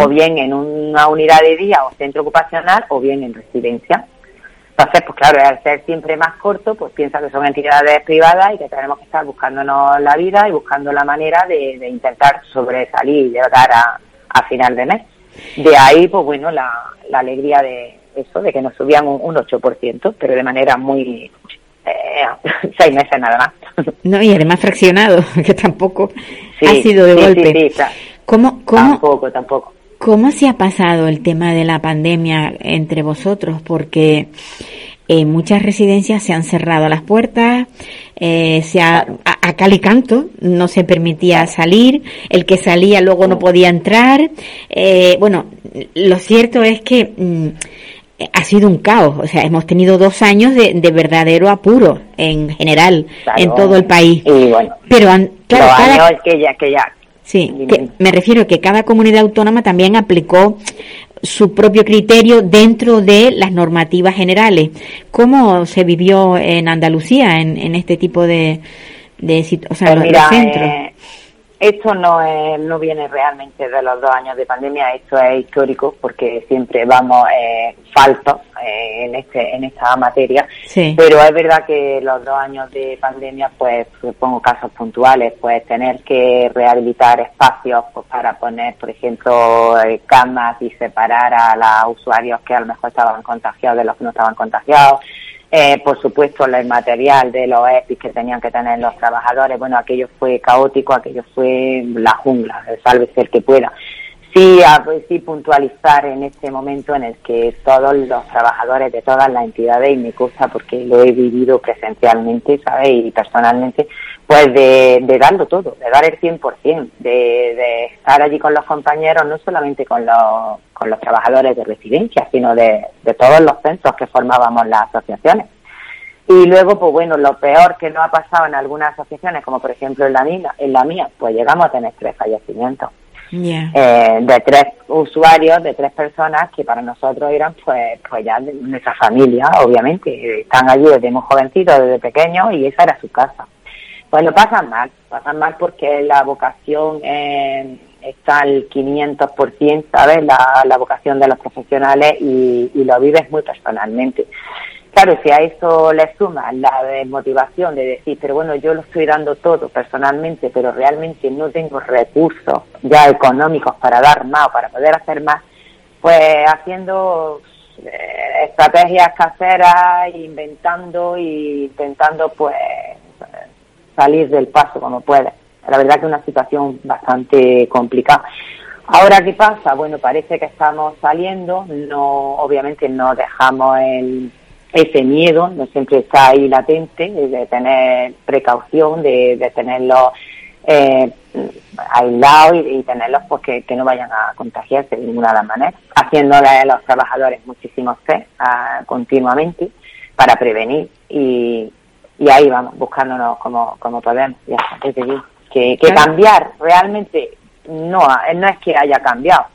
Speaker 7: O bien en una unidad de día o centro ocupacional o bien en residencia. Entonces, pues claro, al ser siempre más corto, pues piensa que son entidades privadas y que tenemos que estar buscándonos la vida y buscando la manera de, de intentar sobresalir y llegar a, a final de mes. De ahí, pues bueno, la, la alegría de eso, de que nos subían un, un 8%, pero de manera muy... eh, seis meses nada más.
Speaker 4: No, y además fraccionado, que tampoco
Speaker 7: Sí,
Speaker 4: ha sido de
Speaker 7: sí,
Speaker 4: golpe.
Speaker 7: sí, sí, claro.
Speaker 4: ¿Cómo, cómo,
Speaker 7: Tampoco, tampoco.
Speaker 4: ¿Cómo se ha pasado el tema de la pandemia entre vosotros? Porque en muchas residencias se han cerrado las puertas, eh, se ha, a, a cal y canto no se permitía salir, el que salía luego no podía entrar. Eh, bueno, lo cierto es que mm, ha sido un caos, o sea, hemos tenido dos años de, de verdadero apuro en general,
Speaker 7: Claro.
Speaker 4: en todo el país.
Speaker 7: Y bueno,
Speaker 4: Pero, han- claro,
Speaker 7: los
Speaker 4: cada-
Speaker 7: años que ya, que ya
Speaker 4: Sí, que me refiero que cada comunidad autónoma también aplicó su propio criterio dentro de las normativas generales. ¿Cómo se vivió en Andalucía en, en este tipo de, de o sea,
Speaker 7: Pues mira,
Speaker 4: los centros?
Speaker 7: eh, esto no es, no viene realmente de los dos años de pandemia, esto es histórico porque siempre vamos eh, faltos eh, en este en esta materia.
Speaker 4: Sí.
Speaker 7: Pero es verdad que los dos años de pandemia, pues pongo casos puntuales, pues tener que rehabilitar espacios pues, para poner, por ejemplo, eh, camas y separar a los usuarios que a lo mejor estaban contagiados de los que no estaban contagiados. Eh, por supuesto, el material de los EPIs que tenían que tener los trabajadores, bueno, aquello fue caótico, aquello fue la jungla, sálvese el que pueda. Sí, pues sí puntualizar en este momento en el que todos los trabajadores de todas las entidades, y me gusta porque lo he vivido presencialmente, ¿sabes? Y personalmente, pues de, darlo todo, de dar el 100%, de, de estar allí con los compañeros, no solamente con los, con los trabajadores de residencia, sino de, de todos los centros que formábamos las asociaciones. Y luego, pues bueno, lo peor que no ha pasado en algunas asociaciones, como por ejemplo en la mía, en la mía pues llegamos a tener tres fallecimientos. Eh, de tres usuarios, de tres personas que para nosotros eran pues pues ya nuestra familia, obviamente. Están allí desde muy jovencitos, desde pequeños y esa era su casa. Pues lo pasan mal, pasan mal porque la vocación eh, está al 500%, ¿sabes? La, la vocación de los profesionales y, y lo vives muy personalmente. Claro, si a eso le suma la desmotivación de decir, pero bueno, yo lo estoy dando todo personalmente, pero realmente no tengo recursos ya económicos para dar más o para poder hacer más, pues haciendo eh, estrategias caseras, inventando e intentando pues salir del paso como puede. La verdad que es una situación bastante complicada. Ahora, ¿qué pasa? Bueno, parece que estamos saliendo, no, obviamente no dejamos el ese miedo no siempre está ahí latente, de tener precaución, de, de tenerlos eh, aislados y, tenerlos pues que, no vayan a contagiarse de ninguna de las maneras, haciéndole a los trabajadores muchísimos test ah, continuamente para prevenir y, y ahí vamos, buscándonos como, como podemos, ya que, que cambiar realmente no, no es que haya cambiado,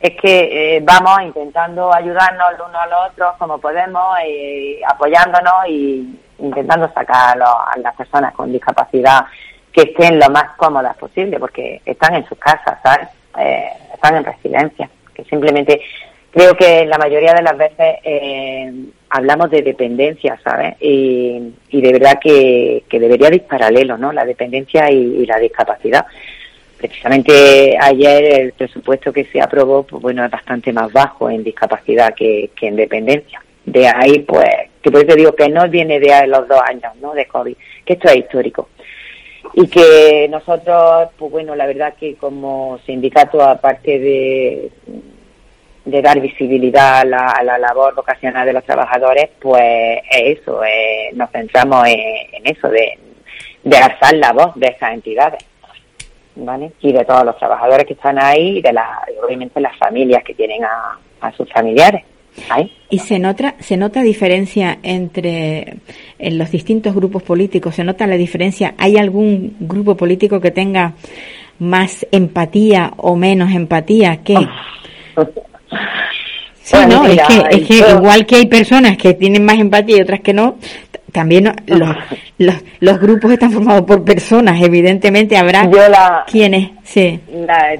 Speaker 7: es que eh, vamos intentando ayudarnos los unos a los otros como podemos, y apoyándonos y intentando sacar a, las personas con discapacidad que estén lo más cómodas posible, porque están en sus casas, ¿sabes? Eh, están en residencia. Que simplemente creo que la mayoría de las veces eh, hablamos de dependencia, ¿sabes? Y, y de verdad que, que debería ir paralelo, ¿no? La dependencia y la discapacidad precisamente ayer el presupuesto que se aprobó, pues bueno, es bastante más bajo en discapacidad que, en dependencia. De ahí, pues, que por eso digo que no viene de los dos años, ¿no? De COVID, que esto es histórico. Y que nosotros, pues bueno, la verdad que como sindicato, aparte de, de dar visibilidad a la, labor vocacional de los trabajadores, pues es eso, eh, nos centramos en, eso, de, de alzar la voz de esas entidades. ¿Vale? Y de todos los trabajadores que están ahí y de la, obviamente las familias que tienen a, sus familiares. Ahí.
Speaker 4: ¿Y se nota, se nota diferencia entre en los distintos grupos políticos? ¿Se nota la diferencia? ¿Hay algún grupo político que tenga más empatía o menos empatía? ¿Qué? Sí, no, es que, es que igual que hay personas que tienen más empatía y otras que no, también los, los, los, grupos están formados por personas, evidentemente habrá quienes, sí.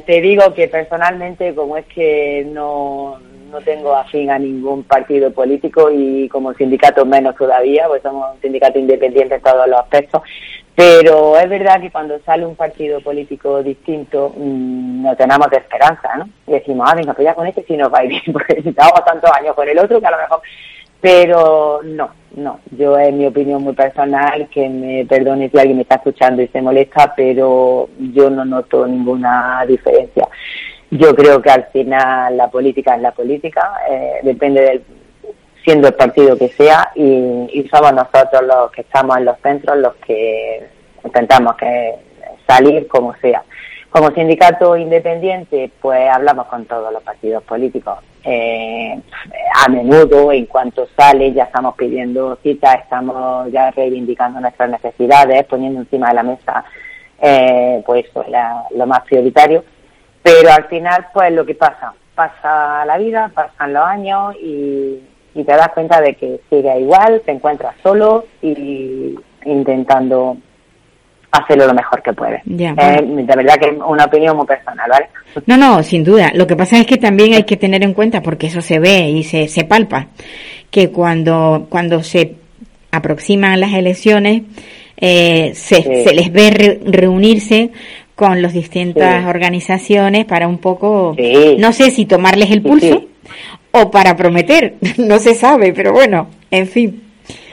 Speaker 7: te digo que personalmente, como es que no, no tengo afín a ningún partido político y como sindicato menos todavía, pues somos un sindicato independiente en todos los aspectos, pero es verdad que cuando sale un partido político distinto mmm, no tenemos de esperanza, ¿no? Y decimos, ah, venga, pues ya con este sí nos va a ir bien, porque estamos tantos años con el otro que a lo mejor pero no, no, yo en mi opinión muy personal, que me perdone si alguien me está escuchando y se molesta, pero yo no noto ninguna diferencia. Yo creo que al final la política es la política, eh, depende del siendo el partido que sea y, y, somos nosotros los que estamos en los centros los que intentamos que salir como sea. Como sindicato independiente, pues hablamos con todos los partidos políticos eh, a menudo, en cuanto sale, ya estamos pidiendo citas, estamos ya reivindicando nuestras necesidades, poniendo encima de la mesa eh, pues lo más prioritario. Pero al final, pues lo que pasa, pasa la vida, pasan los años y, y te das cuenta de que sigue igual, te encuentras solo y intentando hacerlo lo mejor que puede. Ya, eh, de verdad que es una opinión muy personal, ¿vale?
Speaker 4: No, no, sin duda. Lo que pasa es que también hay que tener en cuenta, porque eso se ve y se, se palpa, que cuando, cuando se aproximan las elecciones, eh, se, se, les ve reunirse con las distintas organizaciones para un poco, no sé si tomarles el pulso o para prometer, no se sabe, pero bueno, en fin.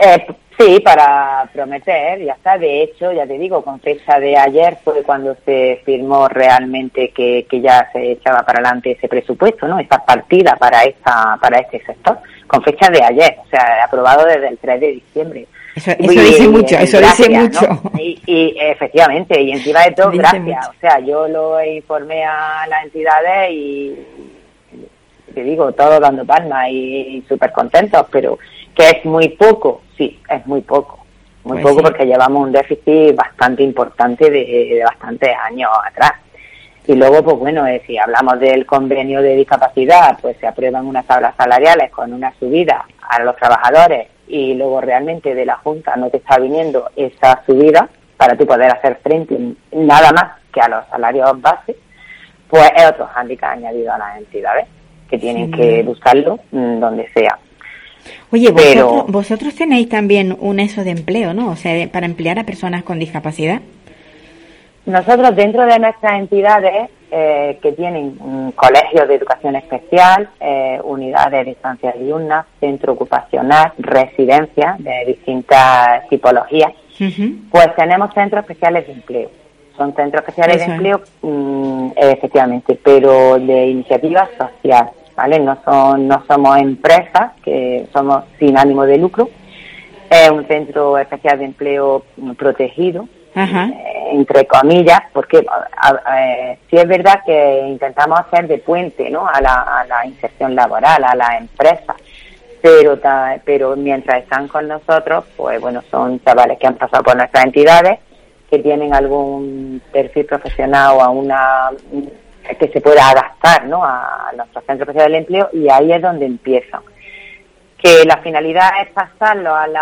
Speaker 7: Eh, Sí, para prometer, ya está. De hecho, ya te digo, con fecha de ayer fue cuando se firmó realmente que, que ya se echaba para adelante ese presupuesto, ¿no? Esa partida para esta, para este sector, con fecha de ayer, o sea, aprobado desde el 3 de diciembre.
Speaker 4: Eso, eso dice mucho, eso dice mucho.
Speaker 7: ¿no? Y, y, efectivamente, y encima de todo, gracias. O sea, yo lo informé a las entidades y te digo, todo dando palmas y, y súper contentos, pero que es muy poco, sí, es muy poco. Muy
Speaker 4: Pues
Speaker 7: poco
Speaker 4: sí.
Speaker 7: porque llevamos un déficit bastante importante de, de bastantes años atrás. Y luego, pues bueno, eh, si hablamos del convenio de discapacidad, pues se aprueban unas tablas salariales con una subida a los trabajadores y luego realmente de la Junta no te está viniendo esa subida para tú poder hacer frente nada más que a los salarios base, pues es otro hándicap añadido a las entidades que tienen
Speaker 4: Sí.
Speaker 7: que buscarlo mm, donde sea.
Speaker 4: Oye,
Speaker 7: Pero-
Speaker 4: vosotros, vosotros tenéis también un eso de empleo, ¿no? O sea, de- para emplear a personas con discapacidad.
Speaker 7: Nosotros dentro de nuestras entidades eh, que tienen colegios de educación especial, eh, unidades de estancia diurna, centro ocupacional, residencias de distintas tipologías, pues tenemos centros especiales de empleo. Son centros especiales
Speaker 4: Eso
Speaker 7: de
Speaker 4: es.
Speaker 7: empleo, mm, efectivamente, pero de iniciativa social, ¿vale? No son, no somos empresas, que somos sin ánimo de lucro. Es un centro especial de empleo protegido, eh, entre comillas, porque a- a- eh, sí es verdad que intentamos hacer de puente ¿no? a, la, a la inserción laboral, a la empresa, pero, ta- pero mientras están con nosotros, pues bueno, son chavales que han pasado por nuestras entidades, que tienen algún perfil profesional o a una que se pueda adaptar ¿no? a nuestro centro especial del empleo y ahí es donde empiezan que la finalidad es pasarlo al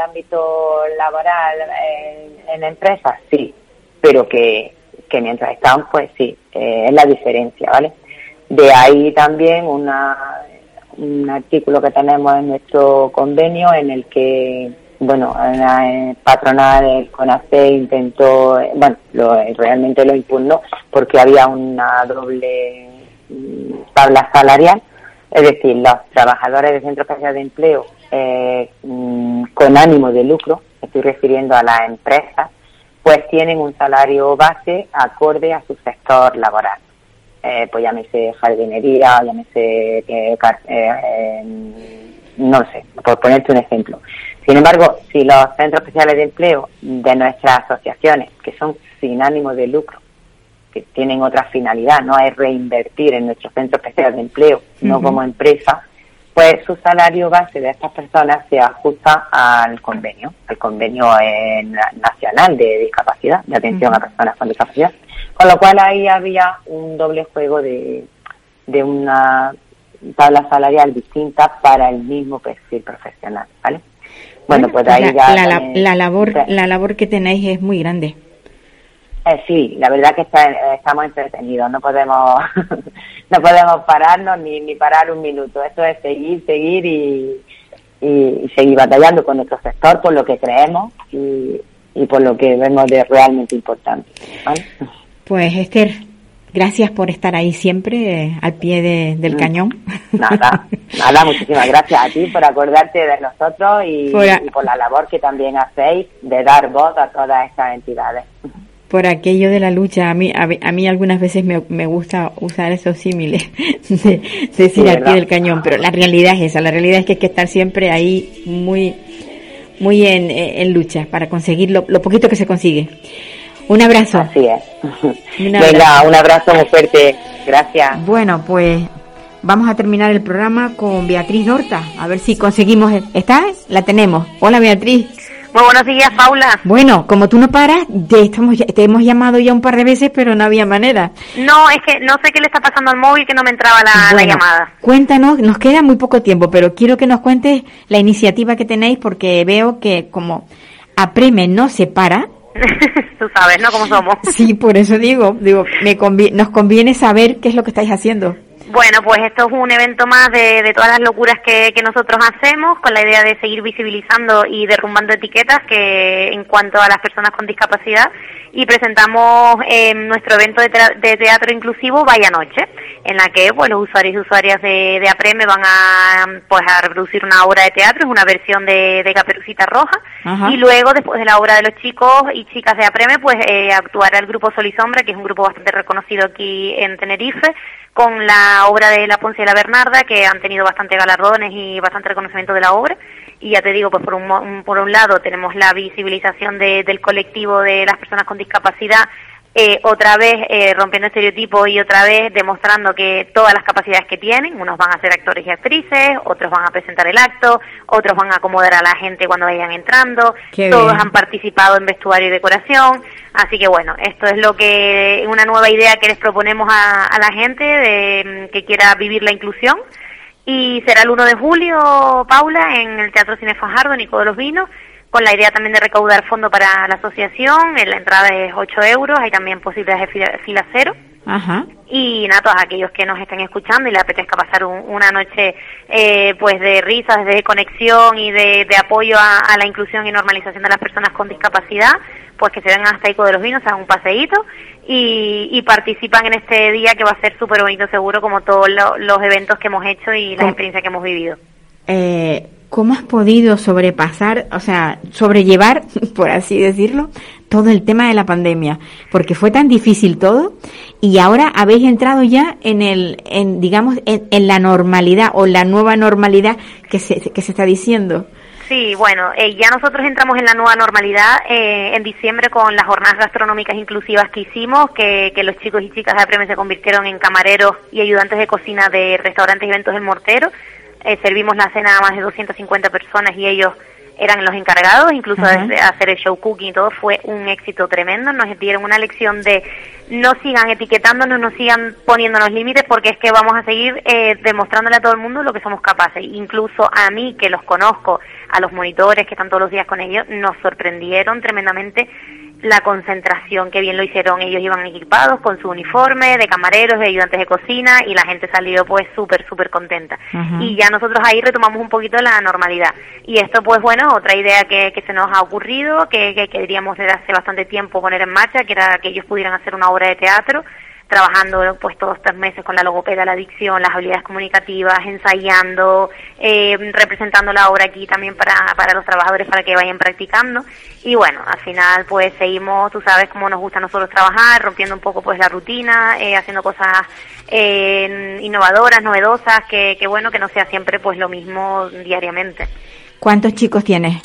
Speaker 7: ámbito laboral en, en empresas, sí, pero que, que mientras están, pues sí, eh, es la diferencia, ¿vale? De ahí también una, un artículo que tenemos en nuestro convenio en el que, bueno, eh, patronal del CONACE intentó, eh, bueno, lo, realmente lo impugnó porque había una doble mm, tabla salarial es decir, los trabajadores del Centro Especial de Empleo eh, mm, con ánimo de lucro, estoy refiriendo a las empresas, pues tienen un salario base acorde a su sector laboral. Eh, pues llámese jardinería, llámese, eh, no sé, por ponerte un ejemplo. Sin embargo, si los centros especiales de empleo de nuestras asociaciones, que son sin ánimo de lucro, que tienen otra finalidad, no es reinvertir en nuestro centro especial de empleo, no como empresa, pues su salario base de estas personas se ajusta al convenio, al convenio eh, na- nacional de discapacidad, de atención a personas con discapacidad. Con lo cual ahí había un doble juego de, de una tabla salarial distinta para el mismo perfil profesional, ¿vale? Bueno, pues ahí
Speaker 4: la,
Speaker 7: ya...
Speaker 4: la, la-
Speaker 7: también-
Speaker 4: la labor, la labor que tenéis es muy grande.
Speaker 7: Eh, sí, la verdad que está- eh, estamos entretenidos, no podemos no podemos pararnos ni, ni parar un minuto. Esto es seguir, seguir y, y, y seguir batallando con nuestro sector por lo que creemos y, y por lo que vemos de realmente importante. ¿vale?
Speaker 4: Pues Esther, gracias por estar ahí siempre eh, al pie de- del
Speaker 7: Mm.
Speaker 4: cañón.
Speaker 7: Nada, nada, muchísimas gracias a ti por acordarte de nosotros y,
Speaker 4: Por a-
Speaker 7: y por la labor que también hacéis de dar voz a todas estas entidades.
Speaker 4: por aquello de la lucha. A mí, a, a mí algunas veces me, me gusta usar esos símiles, de, decir
Speaker 7: Sí,
Speaker 4: al pie del cañón, pero la realidad es esa. La realidad es que hay que estar siempre ahí muy, muy en, en lucha para conseguir lo, lo poquito que se consigue. Un abrazo.
Speaker 7: Así es.
Speaker 4: Un
Speaker 7: Venga,
Speaker 4: abrazo.
Speaker 7: un abrazo muy fuerte. Gracias.
Speaker 4: Bueno, pues vamos a terminar el programa con Beatriz Dorta. A ver si conseguimos. ¿Está? La tenemos. Hola Beatriz.
Speaker 8: Muy buenos días, Paula.
Speaker 4: Bueno, como tú no paras, te, estamos, te hemos llamado ya un par de veces, pero no había manera.
Speaker 8: No, es que no sé qué le está pasando al móvil que no me entraba la, la llamada.
Speaker 4: Cuéntanos, nos queda muy poco tiempo, pero quiero que nos cuentes la iniciativa que tenéis porque veo que como Apreme no se para.
Speaker 8: Tú sabes, ¿no? Cómo somos.
Speaker 4: Sí, por eso digo, digo, me convi- nos conviene saber qué es lo que estáis haciendo.
Speaker 8: Bueno, pues esto es un evento más de, de todas las locuras que, que nosotros hacemos, con la idea de seguir visibilizando y derrumbando etiquetas que en cuanto a las personas con discapacidad. Y presentamos eh, nuestro evento de, de, teatro inclusivo Vaya Noche, en la que pues, los usuarios y usuarias de, de APREME van a, pues, a reproducir una obra de teatro, es una versión de, de Caperucita Roja, y luego, después de la obra de los chicos y chicas de APREME, pues eh, actuará el grupo Sol y Sombra, que es un grupo bastante reconocido aquí en Tenerife, con la obra de La Ponce y la Bernarda, que han tenido bastante galardones y bastante reconocimiento de la obra. Y ya te digo, pues por un, por un lado tenemos la visibilización del colectivo de las personas con discapacidad eh, otra vez eh, rompiendo estereotipos y otra vez demostrando que todas las capacidades que tienen, unos van a ser actores y actrices, otros van a presentar el acto, otros van a acomodar a la gente cuando vayan entrando, todos han participado en vestuario y decoración, así que bueno, esto es lo que, una nueva idea que les proponemos a, la gente de, que quiera vivir la inclusión. Y será el 1 de julio, Paula, en el Teatro Cine Fajardo, Nico de los Vinos, con la idea también de recaudar fondo para la asociación. La entrada es 8 euros, hay también posibilidades de fila, cero. Y nada, todos aquellos que nos estén escuchando y les apetezca pasar una noche eh, pues de risas, de conexión y de, apoyo a, la inclusión y normalización de las personas con discapacidad, pues que se vengan hasta Ico de los Vinos, hagan un paseíto y, y participan en este día que va a ser súper bonito seguro como todos los eventos que hemos hecho y las experiencias que hemos vivido.
Speaker 4: Eh, ¿Cómo has podido sobrepasar, o sea, sobrellevar, por así decirlo, todo el tema de la pandemia? Porque fue tan difícil todo y ahora habéis entrado ya en el, en, digamos, en, la normalidad o la nueva normalidad que se, que se está diciendo.
Speaker 8: Sí, bueno, eh, ya nosotros entramos en la nueva normalidad eh, en diciembre con las jornadas gastronómicas inclusivas que hicimos, que, que los chicos y chicas de Apreme se convirtieron en camareros y ayudantes de cocina de restaurantes y eventos del Mortero eh, servimos la cena a más de 250 personas y ellos eran los encargados, incluso de hacer el show cooking y todo, fue un éxito tremendo. Nos dieron una lección de no sigan etiquetándonos, no sigan poniéndonos límites, porque es que vamos a seguir eh, demostrándole a todo el mundo lo que somos capaces. Incluso a mí, que los conozco, a los monitores que están todos los días con ellos, nos sorprendieron tremendamente la concentración, que bien lo hicieron, ellos iban equipados con su uniforme de camareros, de ayudantes de cocina y la gente salió pues súper, súper contenta. Y ya nosotros ahí retomamos un poquito la normalidad. Y esto pues bueno, otra idea que, que se nos ha ocurrido, que, que queríamos desde hace bastante tiempo poner en marcha, que era que ellos pudieran hacer una obra de teatro trabajando pues todos estos meses con la logopeda, la adicción, las habilidades comunicativas, ensayando, eh, representando la obra aquí también para, para los trabajadores para que vayan practicando. Y bueno, al final pues seguimos, tú sabes cómo nos gusta a nosotros trabajar, rompiendo un poco pues la rutina, eh, haciendo cosas eh, innovadoras, novedosas, que, que bueno, que no sea siempre pues lo mismo diariamente.
Speaker 4: ¿Cuántos chicos tienes?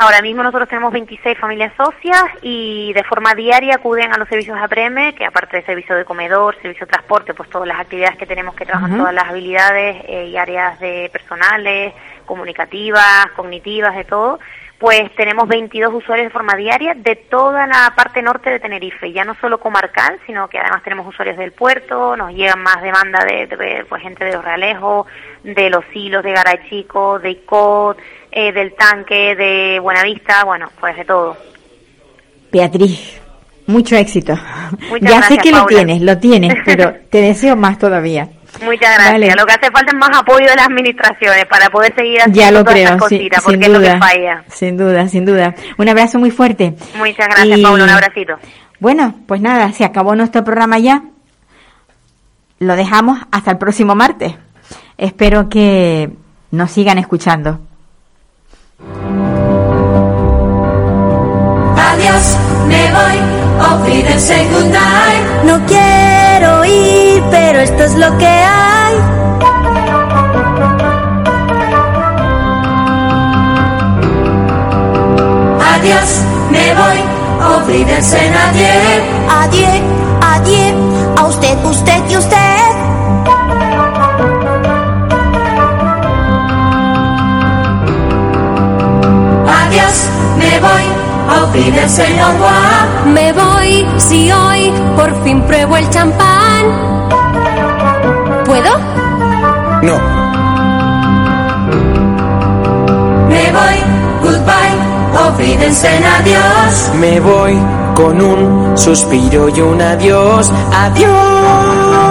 Speaker 8: Ahora mismo nosotros tenemos 26 familias socias y de forma diaria acuden a los servicios APREME, que aparte de servicio de comedor, servicio de transporte, pues todas las actividades que tenemos que trabajar, todas las habilidades eh, y áreas de personales, comunicativas, cognitivas, de todo, pues tenemos 22 usuarios de forma diaria de toda la parte norte de Tenerife, ya no solo comarcal, sino que además tenemos usuarios del puerto, nos llegan más demanda de, pues, gente de Los Realejos, de Los Hilos, de Garachico, de Icot, eh, del tanque, de Buenavista, bueno, pues de todo.
Speaker 4: Beatriz, mucho éxito. ya sé que lo tienes, lo tienes, pero te deseo más todavía.
Speaker 8: Muchas gracias. Lo que hace falta es más apoyo de las administraciones para poder seguir haciendo
Speaker 4: ya lo
Speaker 8: todas
Speaker 4: creo,
Speaker 8: cositas, porque es lo que falla.
Speaker 4: Sin duda, sin duda. Un abrazo muy fuerte.
Speaker 8: Muchas gracias, Paula. Un abracito.
Speaker 4: Bueno, pues nada, se acabó nuestro programa ya. Lo dejamos hasta el próximo martes. Espero que nos sigan escuchando.
Speaker 2: Me voy, auf goodnight. No quiero ir, pero esto es lo que hay. Adiós, me voy, olvídense nadie. Adiós, adiós, a usted, usted y usted. me voy, olvídense no Me voy si hoy por fin pruebo el champán. ¿Puedo?
Speaker 3: No.
Speaker 2: Me voy, goodbye, olvídense en adiós.
Speaker 3: Me voy con un suspiro y un adiós, adiós.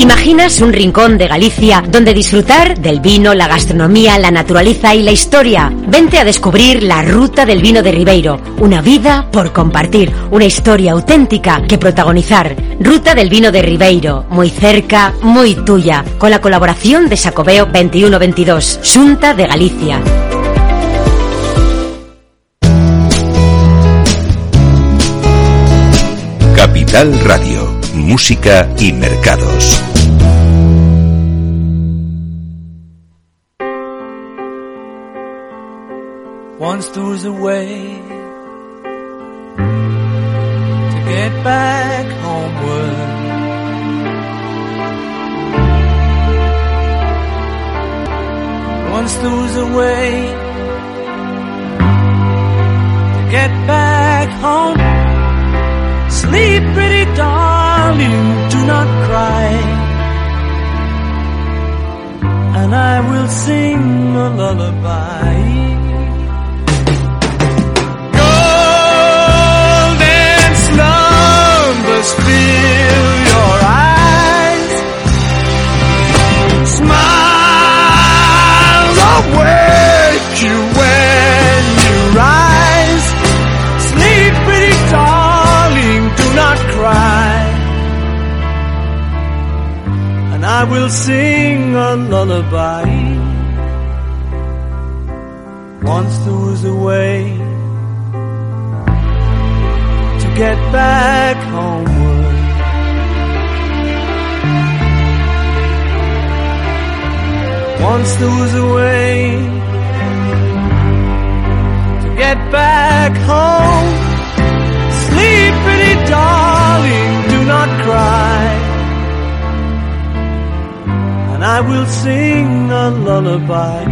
Speaker 9: ¿Imaginas un rincón de Galicia donde disfrutar del vino, la gastronomía, la naturaleza y la historia? Vente a descubrir la Ruta del Vino de Ribeiro, una vida por compartir, una historia auténtica que protagonizar. Ruta del Vino de Ribeiro, muy cerca, muy tuya, con la colaboración de Sacobeo 2122, Junta de Galicia.
Speaker 10: Capital Radio, música y mercados.
Speaker 11: Once there was a way to get back homeward. Once there was a way to get back home. Sleep, pretty darling, do not cry. And I will sing a lullaby. Golden slumbers fill your eyes. Smiles awake you when you rise. Not cry. And I will sing a lullaby. Once there was a way to get back homeward. Once there was a way to get back home pretty darling, do not cry. And I will sing a lullaby.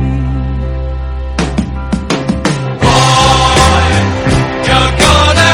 Speaker 11: Boy, you're gonna